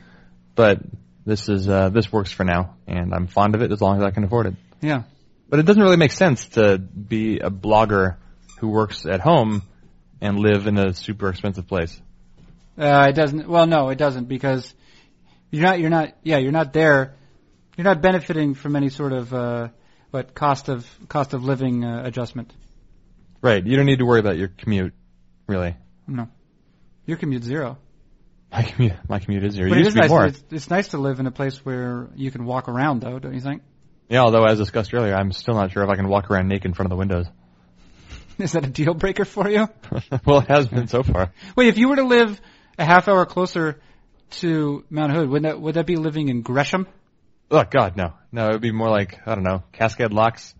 But this is uh, this works for now, and I'm fond of it as long as I can afford it. Yeah. But it doesn't really make sense to be a blogger who works at home and live in a super expensive place. Uh, it doesn't. Well, no, it doesn't because you're not. You're not. Yeah, you're not there. You're not benefiting from any sort of uh, what cost of cost of living uh, adjustment. Right. You don't need to worry about your commute, really. No, your commute zero. My commute, my commute is zero. But it is nice. It's, it's nice to live in a place where you can walk around, though, don't you think? Yeah, although as discussed earlier, I'm still not sure if I can walk around naked in front of the windows. Is that a deal breaker for you? well, it has been so far. Wait, if you were to live a half hour closer to Mount Hood, would that would that be living in Gresham? Oh God, no, no. It would be more like I don't know, Cascade Locks.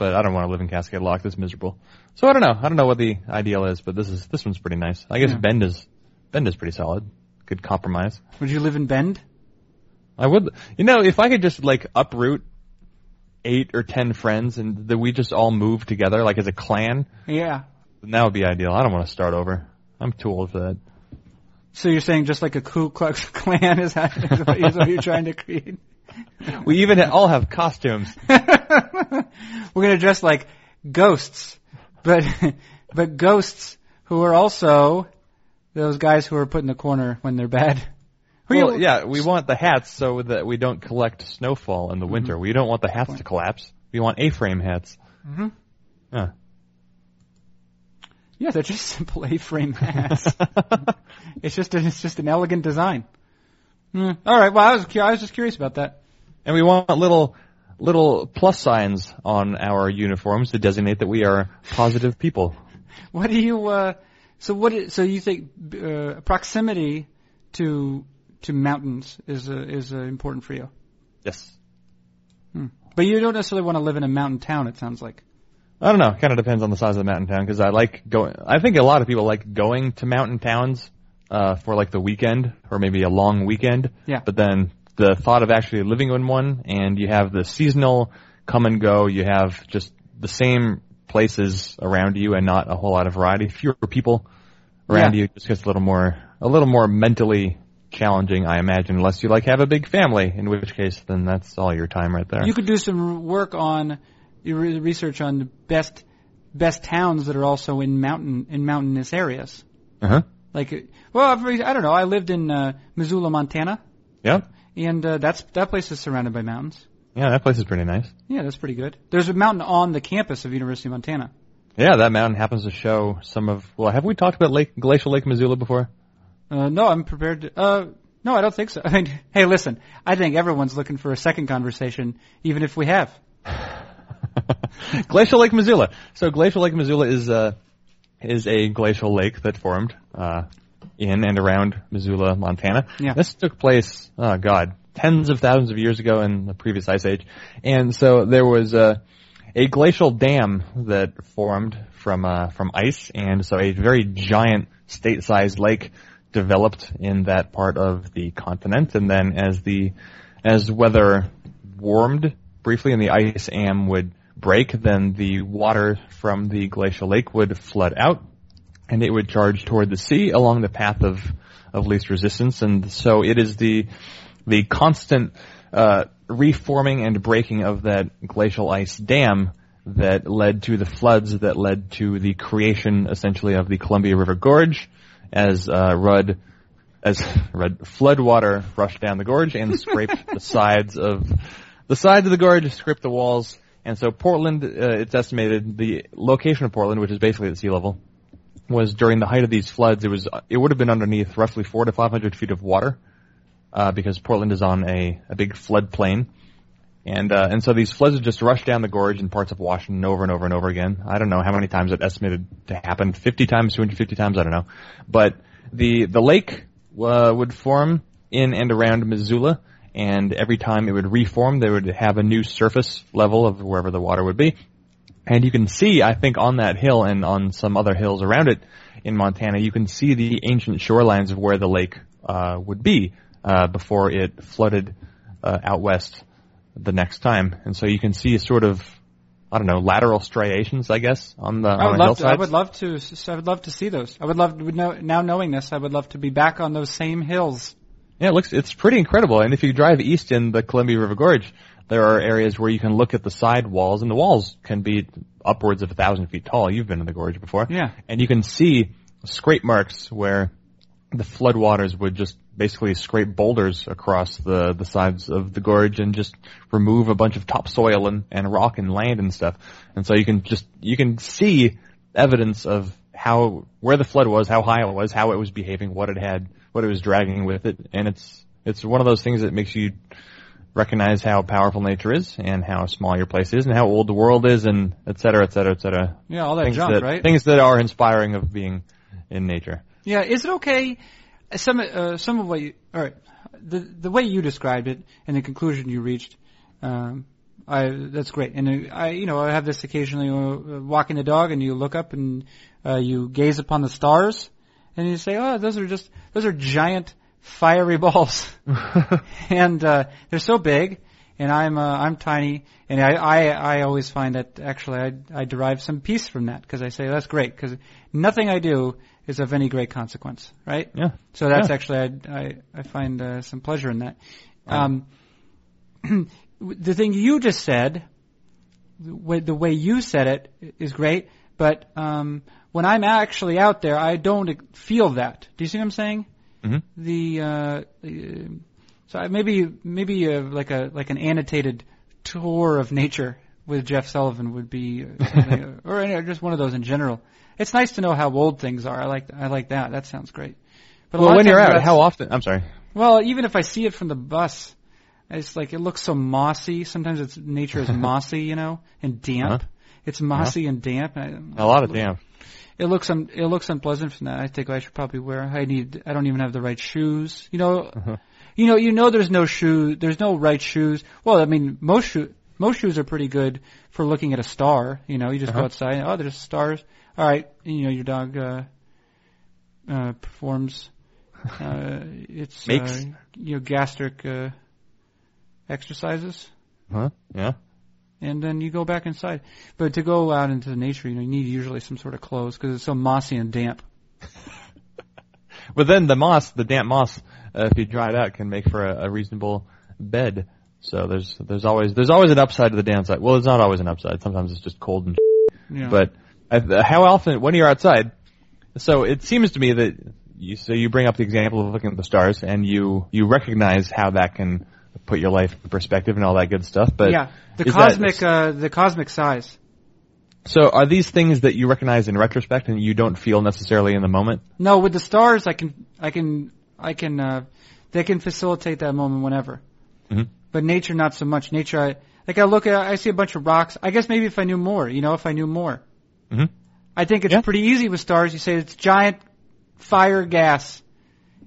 But I don't want to live in Cascade Lock. That's miserable. So I don't know. I don't know what the ideal is, but this is this one's pretty nice. I guess Yeah. Bend is Bend is pretty solid. Good compromise. Would you live in Bend? I would, you know, if I could just like uproot eight or ten friends and that we just all move together like as a clan, Yeah. then that would be ideal. I don't want to start over. I'm too old for that. So you're saying just like a Ku Klux Klan is, that, is, what, is what you're trying to create? We even all have costumes. We're gonna dress like ghosts, but but ghosts who are also those guys who are put in the corner when they're bad. Well, yeah, we want the hats so that we don't collect snowfall in the winter. We don't want the hats to collapse. We want A-frame hats. Mhm. Yeah. Yeah, they're just simple A-frame hats. it's just a, it's just an elegant design. Hmm. All right. Well, I was I was just curious about that. And we want little little plus signs on our uniforms to designate that we are positive people. What do you? Uh, so what? i- So you think uh, proximity to to mountains is uh, is uh, important for you? Yes. But you don't necessarily want to live in a mountain town. It sounds like. I don't know. Kind of depends on the size of the mountain town because I like going. I think a lot of people like going to mountain towns uh, for like the weekend or maybe a long weekend. Yeah. But then the thought of actually living in one and you have the seasonal come and go. You have just the same places around you and not a whole lot of variety. Fewer people around Yeah. you just gets a little more a little more mentally challenging, I imagine, unless you like have a big family. In which case, then that's all your time right there. You could do some work on your research on the best best towns that are also in mountain in mountainous areas. uh huh. Like, well, I don't know. I lived in uh, Missoula, Montana, Yep. And uh, that's that place is surrounded by mountains. Yeah, that place is pretty nice. Yeah, that's pretty good. There's a mountain on the campus of University of Montana. Yeah, that mountain happens to show some of. Well, have we talked about Lake Glacial Lake Missoula before? Uh, no, I'm prepared to. Uh, No, I don't think so. I mean, hey, listen, I think everyone's looking for a second conversation, even if we have. glacial Lake Missoula. So Glacial Lake Missoula is uh, is a glacial lake that formed uh, in and around Missoula, Montana. Yeah. This took place, oh god, tens of thousands of years ago in the previous ice age, and so there was a a glacial dam that formed from uh, from ice, and so a very giant state-sized lake developed in that part of the continent, and then as the as weather warmed briefly and the ice am would break, then the water from the glacial lake would flood out and it would charge toward the sea along the path of, of least resistance. And so it is the, the constant, uh, reforming and breaking of that glacial ice dam that led to the floods that led to the creation essentially of the Columbia River Gorge as, uh, Rudd as red flood water rushed down the gorge and scraped the sides of the sides of the gorge, scraped the walls, and so Portland, uh, it's estimated the location of Portland, which is basically at sea level, was during the height of these floods. It was it would have been underneath roughly four to five hundred feet of water, uh, because Portland is on a a big flood plain. And uh, and so these floods would just rush down the gorge in parts of Washington over and over and over again. I don't know how many times it estimated to happen, 50 times, 250 times, I don't know. But the the lake uh, would form in and around Missoula, and every time it would reform, they would have a new surface level of wherever the water would be. And you can see, I think, on that hill and on some other hills around it in Montana, you can see the ancient shorelines of where the lake uh, would be uh, before it flooded uh, out west the next time. And so you can see sort of, I don't know, lateral striations, I guess, on the, I on would the love to. I would love to. I would love to see those. I would love to know, now knowing this. I would love to be back on those same hills. Yeah, it looks it's pretty incredible. And if you drive east in the Columbia River Gorge, there are areas where you can look at the side walls, and the walls can be upwards of a thousand feet tall. You've been in the gorge before, Yeah. and you can see scrape marks where the flood waters would just basically scrape boulders across the the sides of the gorge and just remove a bunch of topsoil and and rock and land and stuff. And so you can just you can see evidence of how where the flood was, how high it was, how it was behaving, what it had, what it was dragging with it, and it's it's one of those things that makes you recognize how powerful nature is and how small your place is and how old the world is and et cetera, et cetera, et cetera. Yeah, all that things junk, that, right? Things that are inspiring of being in nature. Yeah, is it okay? Some uh, some of what you, all right, the the way you described it and the conclusion you reached, um, I that's great. And uh, I, you know, I have this occasionally uh, walking the dog, and you look up and uh, you gaze upon the stars, and you say, "Oh, those are just those are giant fiery balls," and uh, they're so big. And I'm uh, I'm tiny, and I, I I always find that actually I I derive some peace from that because I say that's great because nothing I do is of any great consequence, right? Yeah. So that's Yeah. actually I I, I find uh, some pleasure in that. Um, the thing you just said, the way, the way you said it is great, but um, when I'm actually out there, I don't feel that. Do you see what I'm saying? Mhm. The uh, so maybe maybe uh, like a like an annotated tour of nature with Jeff Sullivan would be, uh, or uh, just one of those in general. It's nice to know how old things are. I like I like that. That sounds great. But Well, when you're out, how often? I'm sorry. well, even if I see it from the bus, it's like it looks so mossy. Sometimes it's nature is mossy, you know, and damp. Uh-huh. It's mossy and damp. And I, A lot of damn. It looks un, it looks unpleasant from that. I think I should probably wear. I need. I don't even have the right shoes. You know, Uh-huh. you know, you know. There's no shoe. There's no right shoes. Well, I mean, most shoe most shoes are pretty good for looking at a star. You know, you just go Uh-huh. outside. And, oh, there's stars. All right, you know, your dog uh, uh, performs. Uh, it's Makes. uh, you know gastric uh, exercises, Huh? Yeah. And then you go back inside. But to go out into the nature, you know, you need usually some sort of clothes because it's so mossy and damp. But then the moss, the damp moss, uh, if you dry it out, can make for a, a reasonable bed. So there's there's always there's always an upside to the downside. Well, it's not always an upside. Sometimes it's just cold and. Know. But uh, how often when you're outside? So it seems to me that you so you bring up the example of looking at the stars and you you recognize how that can put your life in perspective and all that good stuff. But yeah, the is that- cosmic uh, the cosmic size. so are these things that you recognize in retrospect and you don't feel necessarily in the moment? No, with the stars, I can I can I can uh, They can facilitate that moment whenever. Mhm. But nature, not so much. Nature, I, like I look at, I see a bunch of rocks. I guess maybe if I knew more, you know, if I knew more. Mhm. I think it's Yeah. pretty easy with stars. You say it's giant fire gas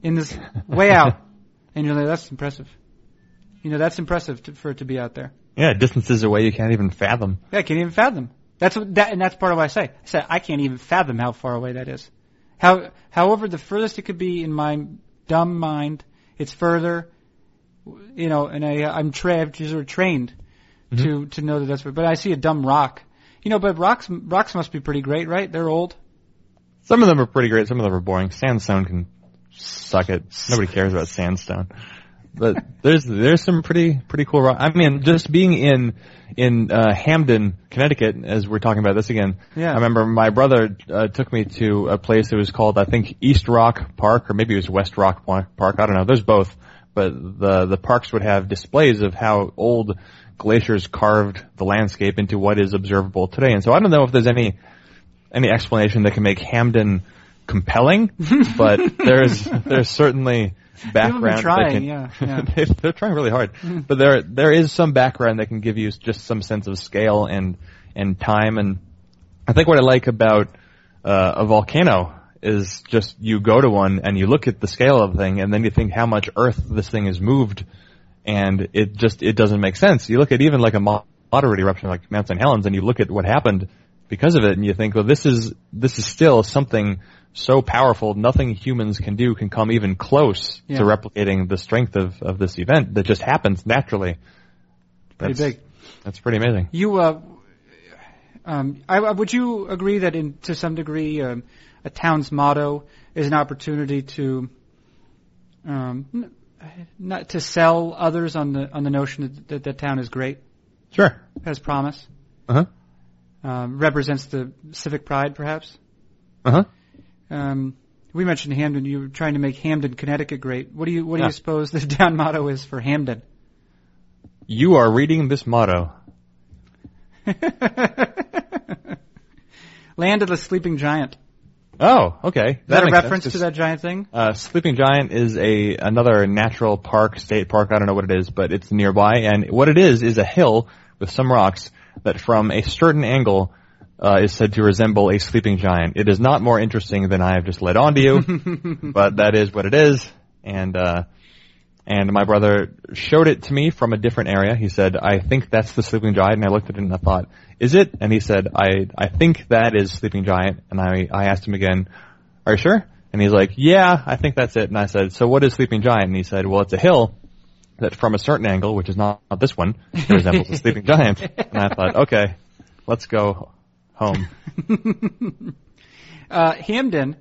in this way out, and you're like, that's impressive. You know, that's impressive to, for it to be out there. Yeah, distances away you can't even fathom. Yeah, I can't even fathom. That's what that, and that's part of what I say. I say I can't even fathom how far away that is. How, however, the furthest it could be in my dumb mind, it's further. You know, and I, I'm tra- I've sort of trained mm-hmm. to to know that that's. But I see a dumb rock. You know, but rocks rocks must be pretty great, right? They're old. Some of them are pretty great. Some of them are boring. Sandstone can suck it. Nobody cares about sandstone. But there's there's some pretty pretty cool rock. I mean, just being in in uh, Hamden, Connecticut, as we're talking about this again. Yeah. I remember my brother uh, took me to a place that was called I think East Rock Park or maybe it was West Rock Park. I don't know. There's both, but the the parks would have displays of how old glaciers carved the landscape into what is observable today. And so I don't know if there's any any explanation that can make Hamden compelling, but there's there's certainly background. trying, can- yeah, yeah. they, they're trying really hard, but there there is some background that can give you just some sense of scale and and time. And I think what I like about uh, a volcano is just you go to one and you look at the scale of the thing, and then you think how much earth this thing has moved, and it just it doesn't make sense. You look at even like a moderate eruption like Mount St. Helens, and you look at what happened because of it, and you think, well, this is this is still something so powerful. Nothing humans can do can come even close Yeah. to replicating the strength of of this event that just happens naturally. Pretty That's- big. That's pretty amazing. You, uh, um, I, I- would you agree that in to some degree um, a town's motto is an opportunity to, um, not to sell others on the on the notion that that, that town is great, Sure. has promise, Uh huh. um, represents the civic pride, perhaps. Uh huh. Um, we mentioned Hamden. You were trying to make Hamden, Connecticut, great. What do you what do Yeah. you suppose the town motto is for Hamden? You are reading this motto. Land of the Sleeping Giant. Oh, okay. Is that, a makes sense, reference to that giant thing? Uh, Sleeping Giant is a another natural park, state park. I don't know what it is, but it's nearby. And what it is is a hill with some rocks that, from a certain angle, uh, is said to resemble a sleeping giant. It is not more interesting than I have just led on to you, but that is what it is. And uh, and my brother showed it to me from a different area. He said, "I think that's the sleeping giant." And I looked at it and I thought, "Is it?" And he said, "I I think that is sleeping giant." And I I asked him again, "Are you sure?" And he's like, "Yeah, I think that's it." And I said, "So what is sleeping giant?" And he said, "Well, it's a hill." That from a certain angle, which is not, not this one, it resembles a sleeping giant. And I thought, okay, let's go home. Uh, Hamden,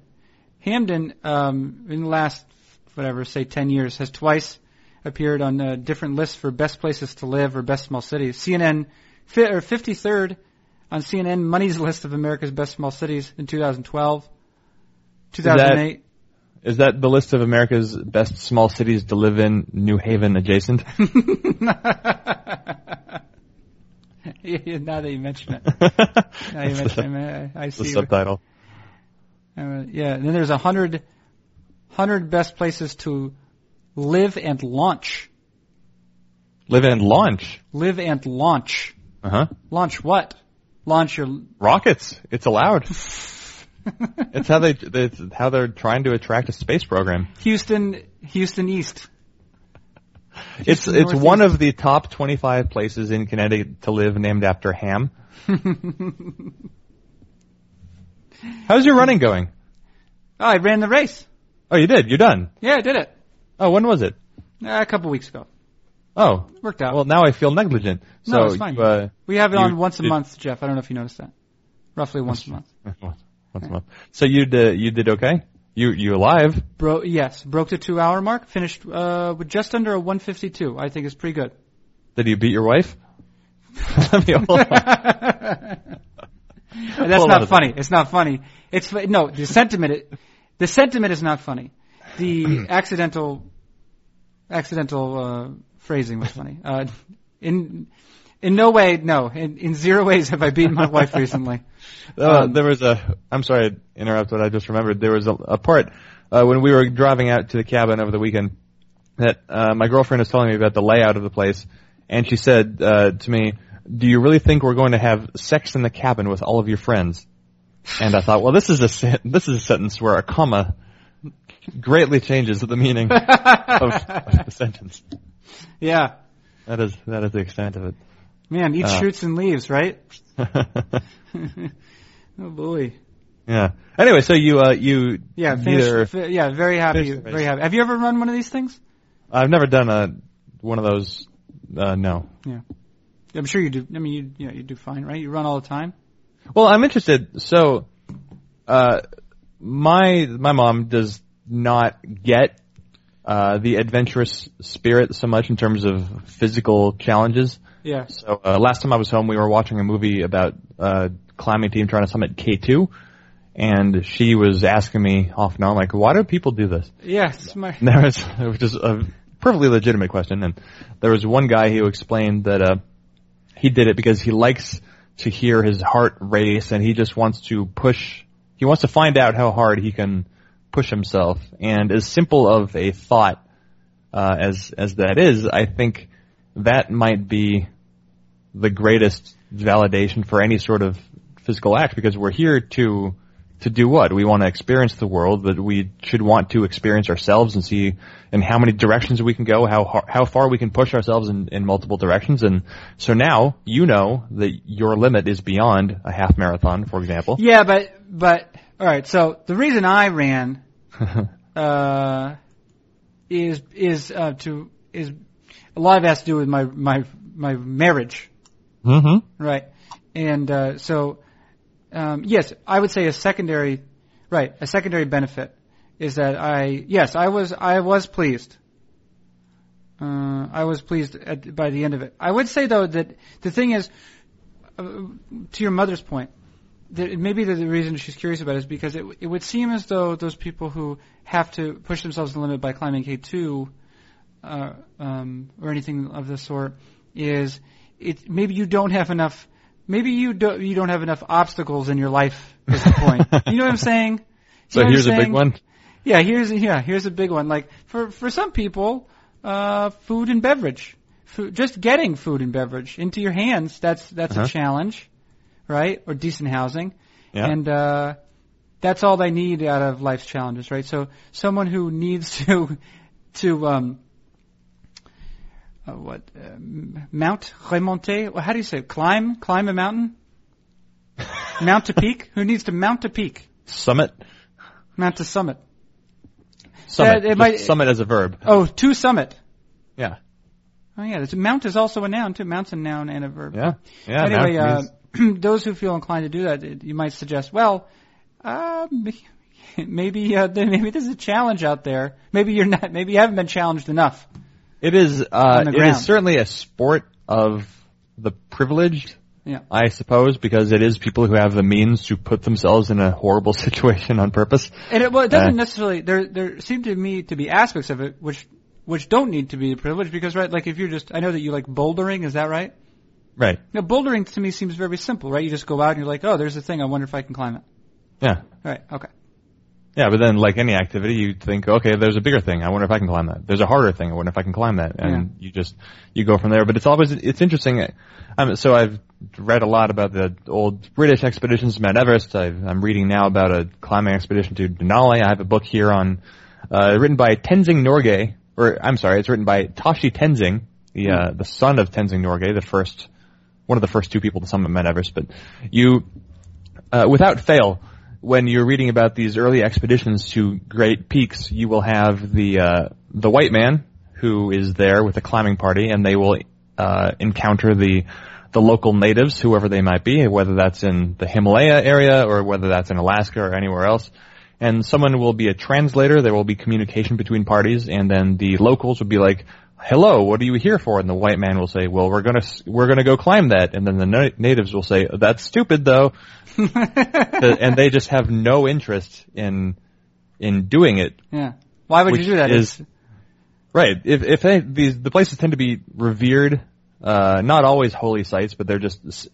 Hamden, um, in the last whatever, say ten years, has twice appeared on uh, different lists for best places to live or best small cities. CNN, fi- or 53rd on CNN Money's list of America's best small cities in 2012, 2008. Is that the list of America's best small cities to live in, New Haven adjacent? Yeah, now that you mention it, now you mention it, I, I the see. subtitle. Uh, yeah, and then there's a hundred, hundred best places to live and launch. Live and launch. Live and launch. Uh huh. Launch what? Launch your. Rockets. It's allowed. it's how they. It's how they're trying to attract a space program. Houston, Houston East. It's it's one of the top 25 places in Connecticut to live named after ham. How's your running going? Oh, I ran the race. Oh, you did. You're done. Yeah, I did it Oh, when was it? uh, a couple weeks ago. Oh, Worked out. well, now I feel negligent. So, No, it's fine. you, uh, we have it on once a did- month, Jeff. I don't know if you noticed that. Roughly once a month. once a month. So you did, you did okay? You you alive? Bro, yes, broke the two hour mark. Finished uh, with just under a 152. I think is pretty good. Did you beat your wife? Let me hold on. That's Hold not a funny. It's not funny. It's no the sentiment. It, The sentiment is not funny. The accidental, accidental uh, phrasing was funny. Uh, in in no way, no. In, in zero ways have I beaten my wife recently. Uh, Um, there was a. I'm sorry I interrupted. what I just remembered. There was a, a part uh, when we were driving out to the cabin over the weekend. that uh, my girlfriend is telling me about the layout of the place, and she said uh, to me, "Do you really think we're going to have sex in the cabin with all of your friends?" And I thought, well, this is a this is a sentence where a comma greatly changes the meaning of, of the sentence. Yeah. That is that is the extent of it. Man, eat Uh. shoots and leaves, right? Oh boy. yeah. Anyway, so you uh you Yeah, finished, fi- yeah, very happy, Finished the race. very happy. Have you ever run one of these things? I've never done a one of those. Uh, no. Yeah. I'm sure you do. I mean, you, you know, you do fine, right? You run all the time. Well, I'm interested. So, uh, my my mom does not get uh, the adventurous spirit so much in terms of physical challenges. Yeah. So uh, last time I was home, we were watching a movie about a climbing team trying to summit K2, and she was asking me off and on, like, why do people do this? Yes. My, And there was, which is a perfectly legitimate question, and there was one guy who explained that uh, he did it because he likes to hear his heart race, and he just wants to push. He wants to find out how hard he can push himself. And as simple of a thought uh, as as that is, I think that might be the greatest validation for any sort of physical act because we're here to to do what? We want to experience the world, but we should want to experience ourselves and see in how many directions we can go, how how far we can push ourselves in, in multiple directions. And so now you know that your limit is beyond a half marathon, for example. yeah, but but all right. So the reason I ran uh, is is uh, to is a lot of it has to do with my my my marriage, mm-hmm. right? And uh, so um, yes, I would say a secondary right a secondary benefit is that I yes I was I was pleased. Uh, I was pleased at, by the end of it. I would say though that the thing is, uh, to your mother's point, that maybe the, the reason she's curious about it is because it, it would seem as though those people who have to push themselves to the limit by climbing K2 uh, um, or anything of the sort is it maybe you don't have enough maybe you don't you don't have enough obstacles in your life the point. you know what I'm saying? You So know what I'm here's a big one. Yeah, here's yeah, here's a big one. Like for for some people, uh, food and beverage, food, just getting food and beverage into your hands. That's that's Uh-huh. a challenge, right? Or decent housing, Yeah. and uh, that's all they need out of life's challenges, right? So someone who needs to to um, uh, what uh, mount remonter? Well, how do you say it? climb climb a mountain? mount a peak? Who needs to mount a peak? Summit. Mount a summit. Summit. it might- summit as a verb. Oh, to summit. Yeah. Oh yeah, this mount is also a noun too. Mount's a noun and a verb. Yeah. Yeah. anyway, uh, those who feel inclined to do that, you might suggest, well, uh, maybe uh, maybe there's a challenge out there. Maybe you're not. Maybe you haven't been challenged enough. It is. Uh, it ground. is certainly a sport of the privileged. Yeah. I suppose because it is people who have the means to put themselves in a horrible situation on purpose. And it, well, it doesn't Uh, necessarily. There there seem to me to be aspects of it which which don't need to be privileged because right, like if you're just, I know that you like bouldering. Is that right? Right. Now, bouldering to me seems very simple, right? You just go out and you're like, oh, there's a thing. I wonder if I can climb it. Yeah. Right. Okay. Yeah, but then like any activity, you think, okay, there's a bigger thing. I wonder if I can climb that. There's a harder thing. I wonder if I can climb that. And you just you go from there. But it's always it's interesting. Um, so I've read a lot about the old British expeditions to Mount Everest. I've, I'm reading now about a climbing expedition to Denali. I have a book here on uh, written by Tenzing Norgay, or I'm sorry, it's written by Tashi Tenzing, the uh, the son of Tenzing Norgay, the first one of the first two people to summit Mount Everest. But you uh, without fail, when you're reading about these early expeditions to great peaks, you will have the uh, the white man who is there with a climbing party, and they will uh, encounter the the local natives, whoever they might be, whether that's in the Himalaya area or whether that's in Alaska or anywhere else. And someone will be a translator. There will be communication between parties, and then the locals will be like, "Hello, what are you here for?" And the white man will say, "Well, we're gonna s- we're gonna go climb that." And then the na- natives will say, "That's stupid, though." And they just have no interest in in doing it. Yeah. Why would you do that? is- Right. If if they, these the places tend to be revered, uh, not always holy sites, but they're just s-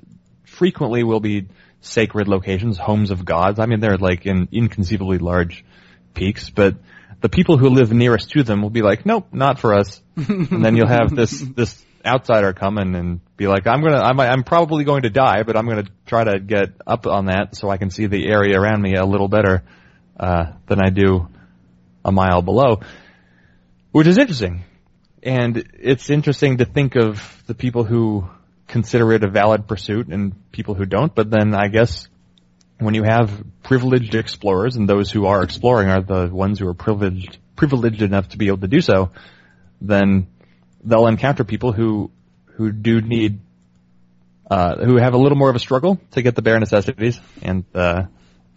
frequently will be sacred locations, homes of gods. I mean, they're like in inconceivably large peaks, but the people who live nearest to them will be like, nope, not for us. and then you'll have this this outsider come in and be like, I'm gonna, I'm, I'm probably going to die, but I'm gonna try to get up on that so I can see the area around me a little better uh, than I do a mile below, which is interesting. And it's interesting to think of the people who consider it a valid pursuit and people who don't. But then I guess when you have privileged explorers and those who are exploring are the ones who are privileged privileged enough to be able to do so, then they'll encounter people who who do need uh, who have a little more of a struggle to get the bare necessities, and uh,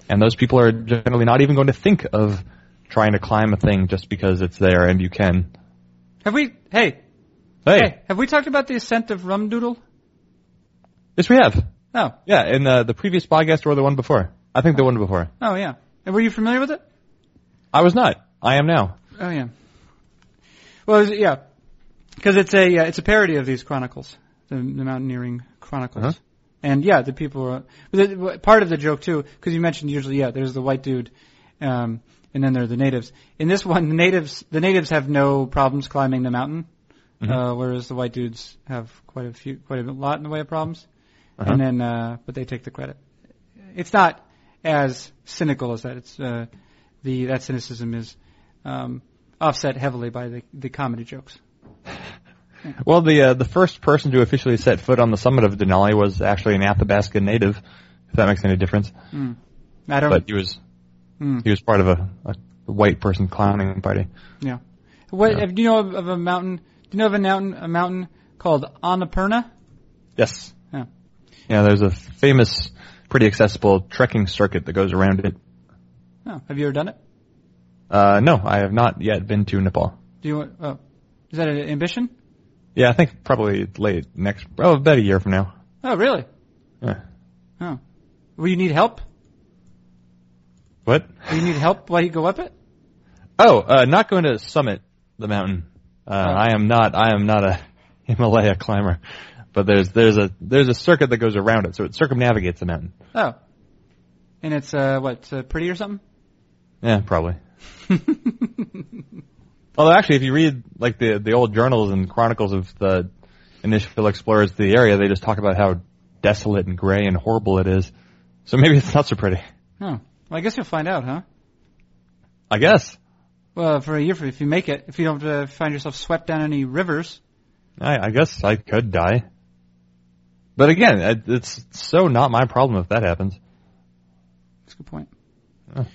and those people are generally not even going to think of trying to climb a thing just because it's there and you can. Have we? Hey, Hey, hey, have we talked about the ascent of Rumdoodle? yes, we have. Oh, Yeah, in the the previous podcast or the one before. I think the one before. oh yeah. And were you familiar with it? I was not. I am now. Oh yeah. Well, yeah, because it's a uh, it's a parody of these chronicles, the, the mountaineering chronicles, Uh-huh. and yeah, the people are the, part of the joke too, because you mentioned usually yeah, there's the white dude, um, and then there are the natives. In this one, the natives the natives have no problems climbing the mountain, Mhm. uh, whereas the white dudes have quite a few quite a lot in the way of problems, Uh-huh. and then uh, but they take the credit. It's not as cynical as that. It's uh, the that cynicism is um, offset heavily by the the comedy jokes. Well, the uh, the first person to officially set foot on the summit of Denali was actually an Athabasca native, if that makes any difference. Mm. I don't. But he was mm, he was part of a, a white person clowning party. yeah. What Yeah. do you know of, of a mountain? Do you know of a mountain a mountain called Annapurna? Yes. Yeah. There's a famous, pretty accessible trekking circuit that goes around it. Oh, have you ever done it? Uh, no, I have not yet been to Nepal. Do you? want- Oh, is that an ambition? Yeah, I think probably late next, oh, about a year from now. Oh, really? Yeah. Oh, will you need help? What? Will you need help while you go up it? Oh, uh, not going to summit the mountain. Uh, Oh. I am not, I am not a Himalaya climber. But there's, there's a, there's a circuit that goes around it, so it circumnavigates the mountain. Oh, and it's uh what uh, pretty or something? Yeah, probably. Although actually, if you read like the the old journals and chronicles of the initial explorers to the area, they just talk about how desolate and gray and horrible it is. So maybe it's not so pretty. Oh, well, I guess you'll find out, huh? I guess. Well, for a year, if you make it, if you don't uh, find yourself swept down any rivers. I, I guess I could die. But again, it's so not my problem if that happens. That's a good point. Oh.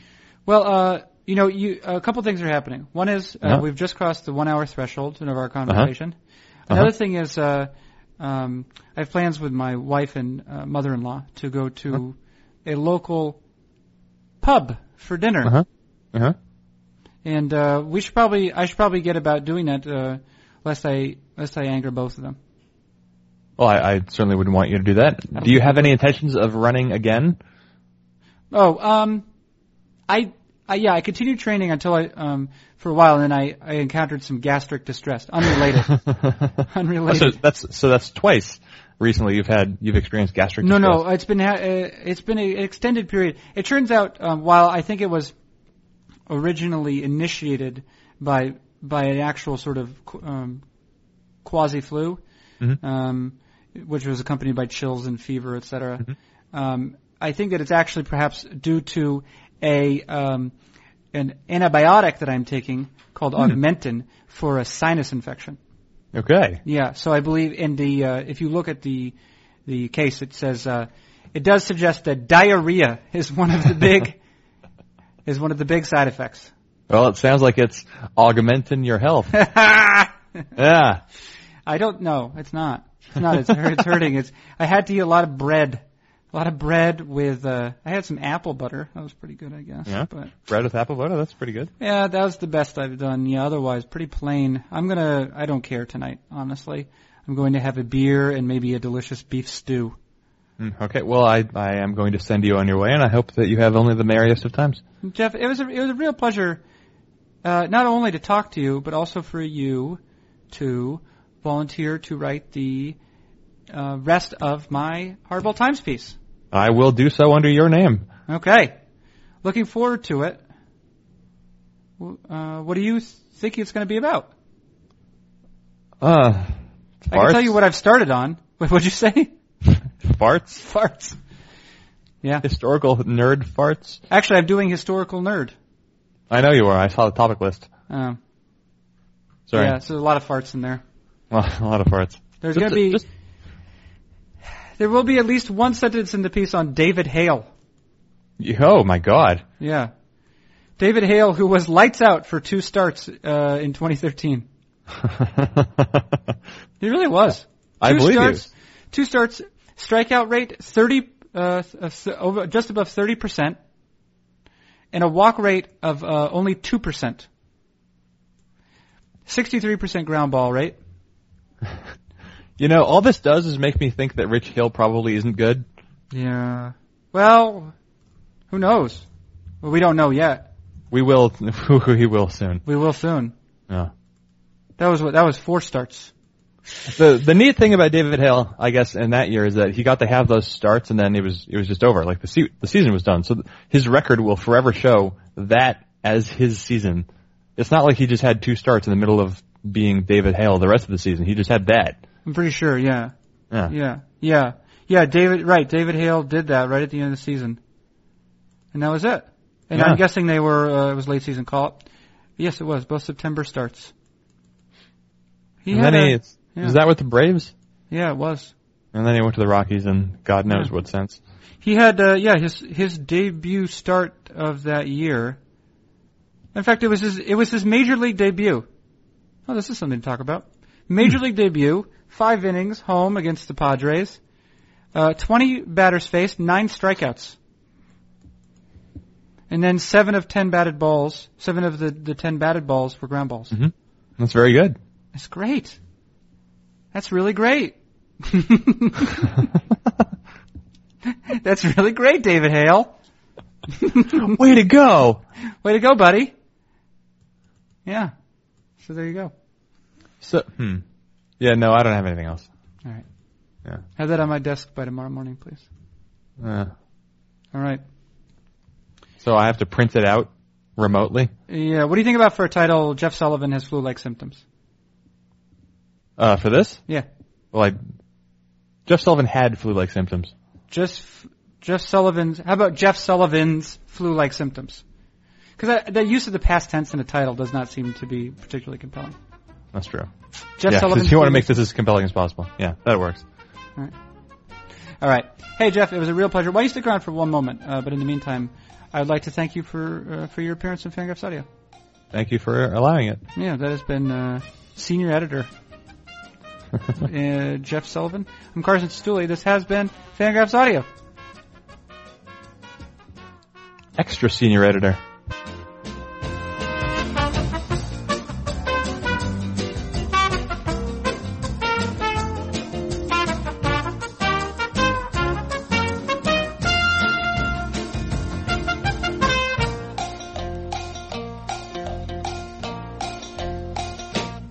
Well, uh, you know, you, a couple things are happening. One is uh, Uh-huh. we've just crossed the one hour threshold of our conversation. Another thing is uh, um, I have plans with my wife and uh, mother-in-law to go to a local pub for dinner, Uh huh. Uh huh. and uh, we should probably I should probably get about doing that uh, lest I lest I anger both of them. Well, I, I certainly wouldn't want you to do that. Do you have any intentions of running again? Oh, um, I, I yeah, I continued training until I um for a while, and then I I encountered some gastric distress, unrelated, unrelated. so that's so that's twice recently you've had you've experienced gastric. no, distress. no, it's been ha- uh, it's been an extended period. It turns out, um, while I think it was originally initiated by by an actual sort of um, quasi flu, Mhm. um, which was accompanied by chills and fever, etc. Mhm. Um, I think that it's actually perhaps due to a um, an antibiotic that I'm taking called Hmm. Augmentin for a sinus infection. Okay. Yeah, so I believe in the uh, if you look at the the case, it says uh, it does suggest that diarrhea is one of the big is one of the big side effects. Well, it sounds like it's augmenting your health. yeah. I don't know. It's not. It's not. It's, it's hurting. It's. I had to eat a lot of bread, a lot of bread with. Uh, I had some apple butter. That was pretty good, I guess. Yeah. But Bread with apple butter. That's pretty good. yeah, that was the best I've done. Yeah. Otherwise, pretty plain. I'm gonna. I don't care tonight, honestly. I'm going to have a beer and maybe a delicious beef stew. Mm, Okay. Well, I I am going to send you on your way, and I hope that you have only the merriest of times. Jeff, it was a, it was a real pleasure, uh, not only to talk to you, but also for you to volunteer to write the uh, rest of my Hardball Times piece. I will do so under your name. Okay, looking forward to it. Uh, what do you think it's going to be about? Uh, I can tell you what I've started on. What'd you say? farts. Farts. Yeah. Historical nerd farts. Actually, I'm doing historical nerd. I know you are. I saw the topic list. Um, Sorry. Yeah, so there's a lot of farts in there. Well, a lot of farts. There's going to be. just- There will be at least one sentence in the piece on David Hale. oh my god. Yeah. David Hale, who was lights out for two starts uh, in 2013. He really was. I two believe you. starts, Two starts, strikeout rate 30, uh, uh, th- over, just above 30%, and a walk rate of uh, only 2%. 63% ground ball rate. You know, all this does is make me think that Rich Hill probably isn't good. Yeah. Well, who knows? Well, we don't know yet. We will, we will soon. We will soon. Yeah. That was what. That was four starts. The the neat thing about David Hill, I guess, in that year is that he got to have those starts and then it was it was just over. Like the se- the season was done. So th- his record will forever show that as his season. It's not like he just had two starts in the middle of being David Hale the rest of the season. He just had that. I'm pretty sure. Yeah. Yeah. Yeah. Yeah. Yeah. David. Right. David Hale did that right at the end of the season, and that was it. And Yeah. I'm guessing they were. Uh, it was late season call up. Yes, it was. Both September starts. He and had then a- he yeah. that with the Braves, Yeah, it was. and then he went to the Rockies, and God knows Yeah. what sense. He had, uh, yeah, his his debut start of that year. In fact, it was his it was his major league debut. Oh, this is something to talk about. Major league debut, five innings, home against the Padres, uh, twenty batters faced, nine strikeouts, and then seven of ten batted balls. Seven of the the ten batted balls were ground balls. hmm That's very good. That's great. That's really great. That's really great, David Hale. Way to go! Way to go, buddy. Yeah. So there you go. So, hmm. Yeah, no, I don't have anything else. All right. Yeah. Have that on my desk by tomorrow morning, please. Uh, All right. so I have to print it out remotely. Yeah. What do you think about for a title? Jeff Sullivan has flu-like symptoms. Uh, for this? Yeah. Well, I, Jeff Sullivan had flu-like symptoms. Just Jeff Sullivan's. How about Jeff Sullivan's flu-like symptoms? Because the use of the past tense in a title does not seem to be particularly compelling. That's true. Jeff yeah, Sullivan's. because you want to make this as compelling as possible. Yeah, that works. All right. Hey, Jeff, it was a real pleasure. Why don't you stick around for one moment? Uh, but in the meantime, I'd like to thank you for uh, for your appearance in Fangraphs Audio. Thank you for allowing it. Yeah, that has been uh, senior editor uh, Jeff Sullivan. I'm Carson Cistulli. This has been Fangraphs Audio. Extra senior editor.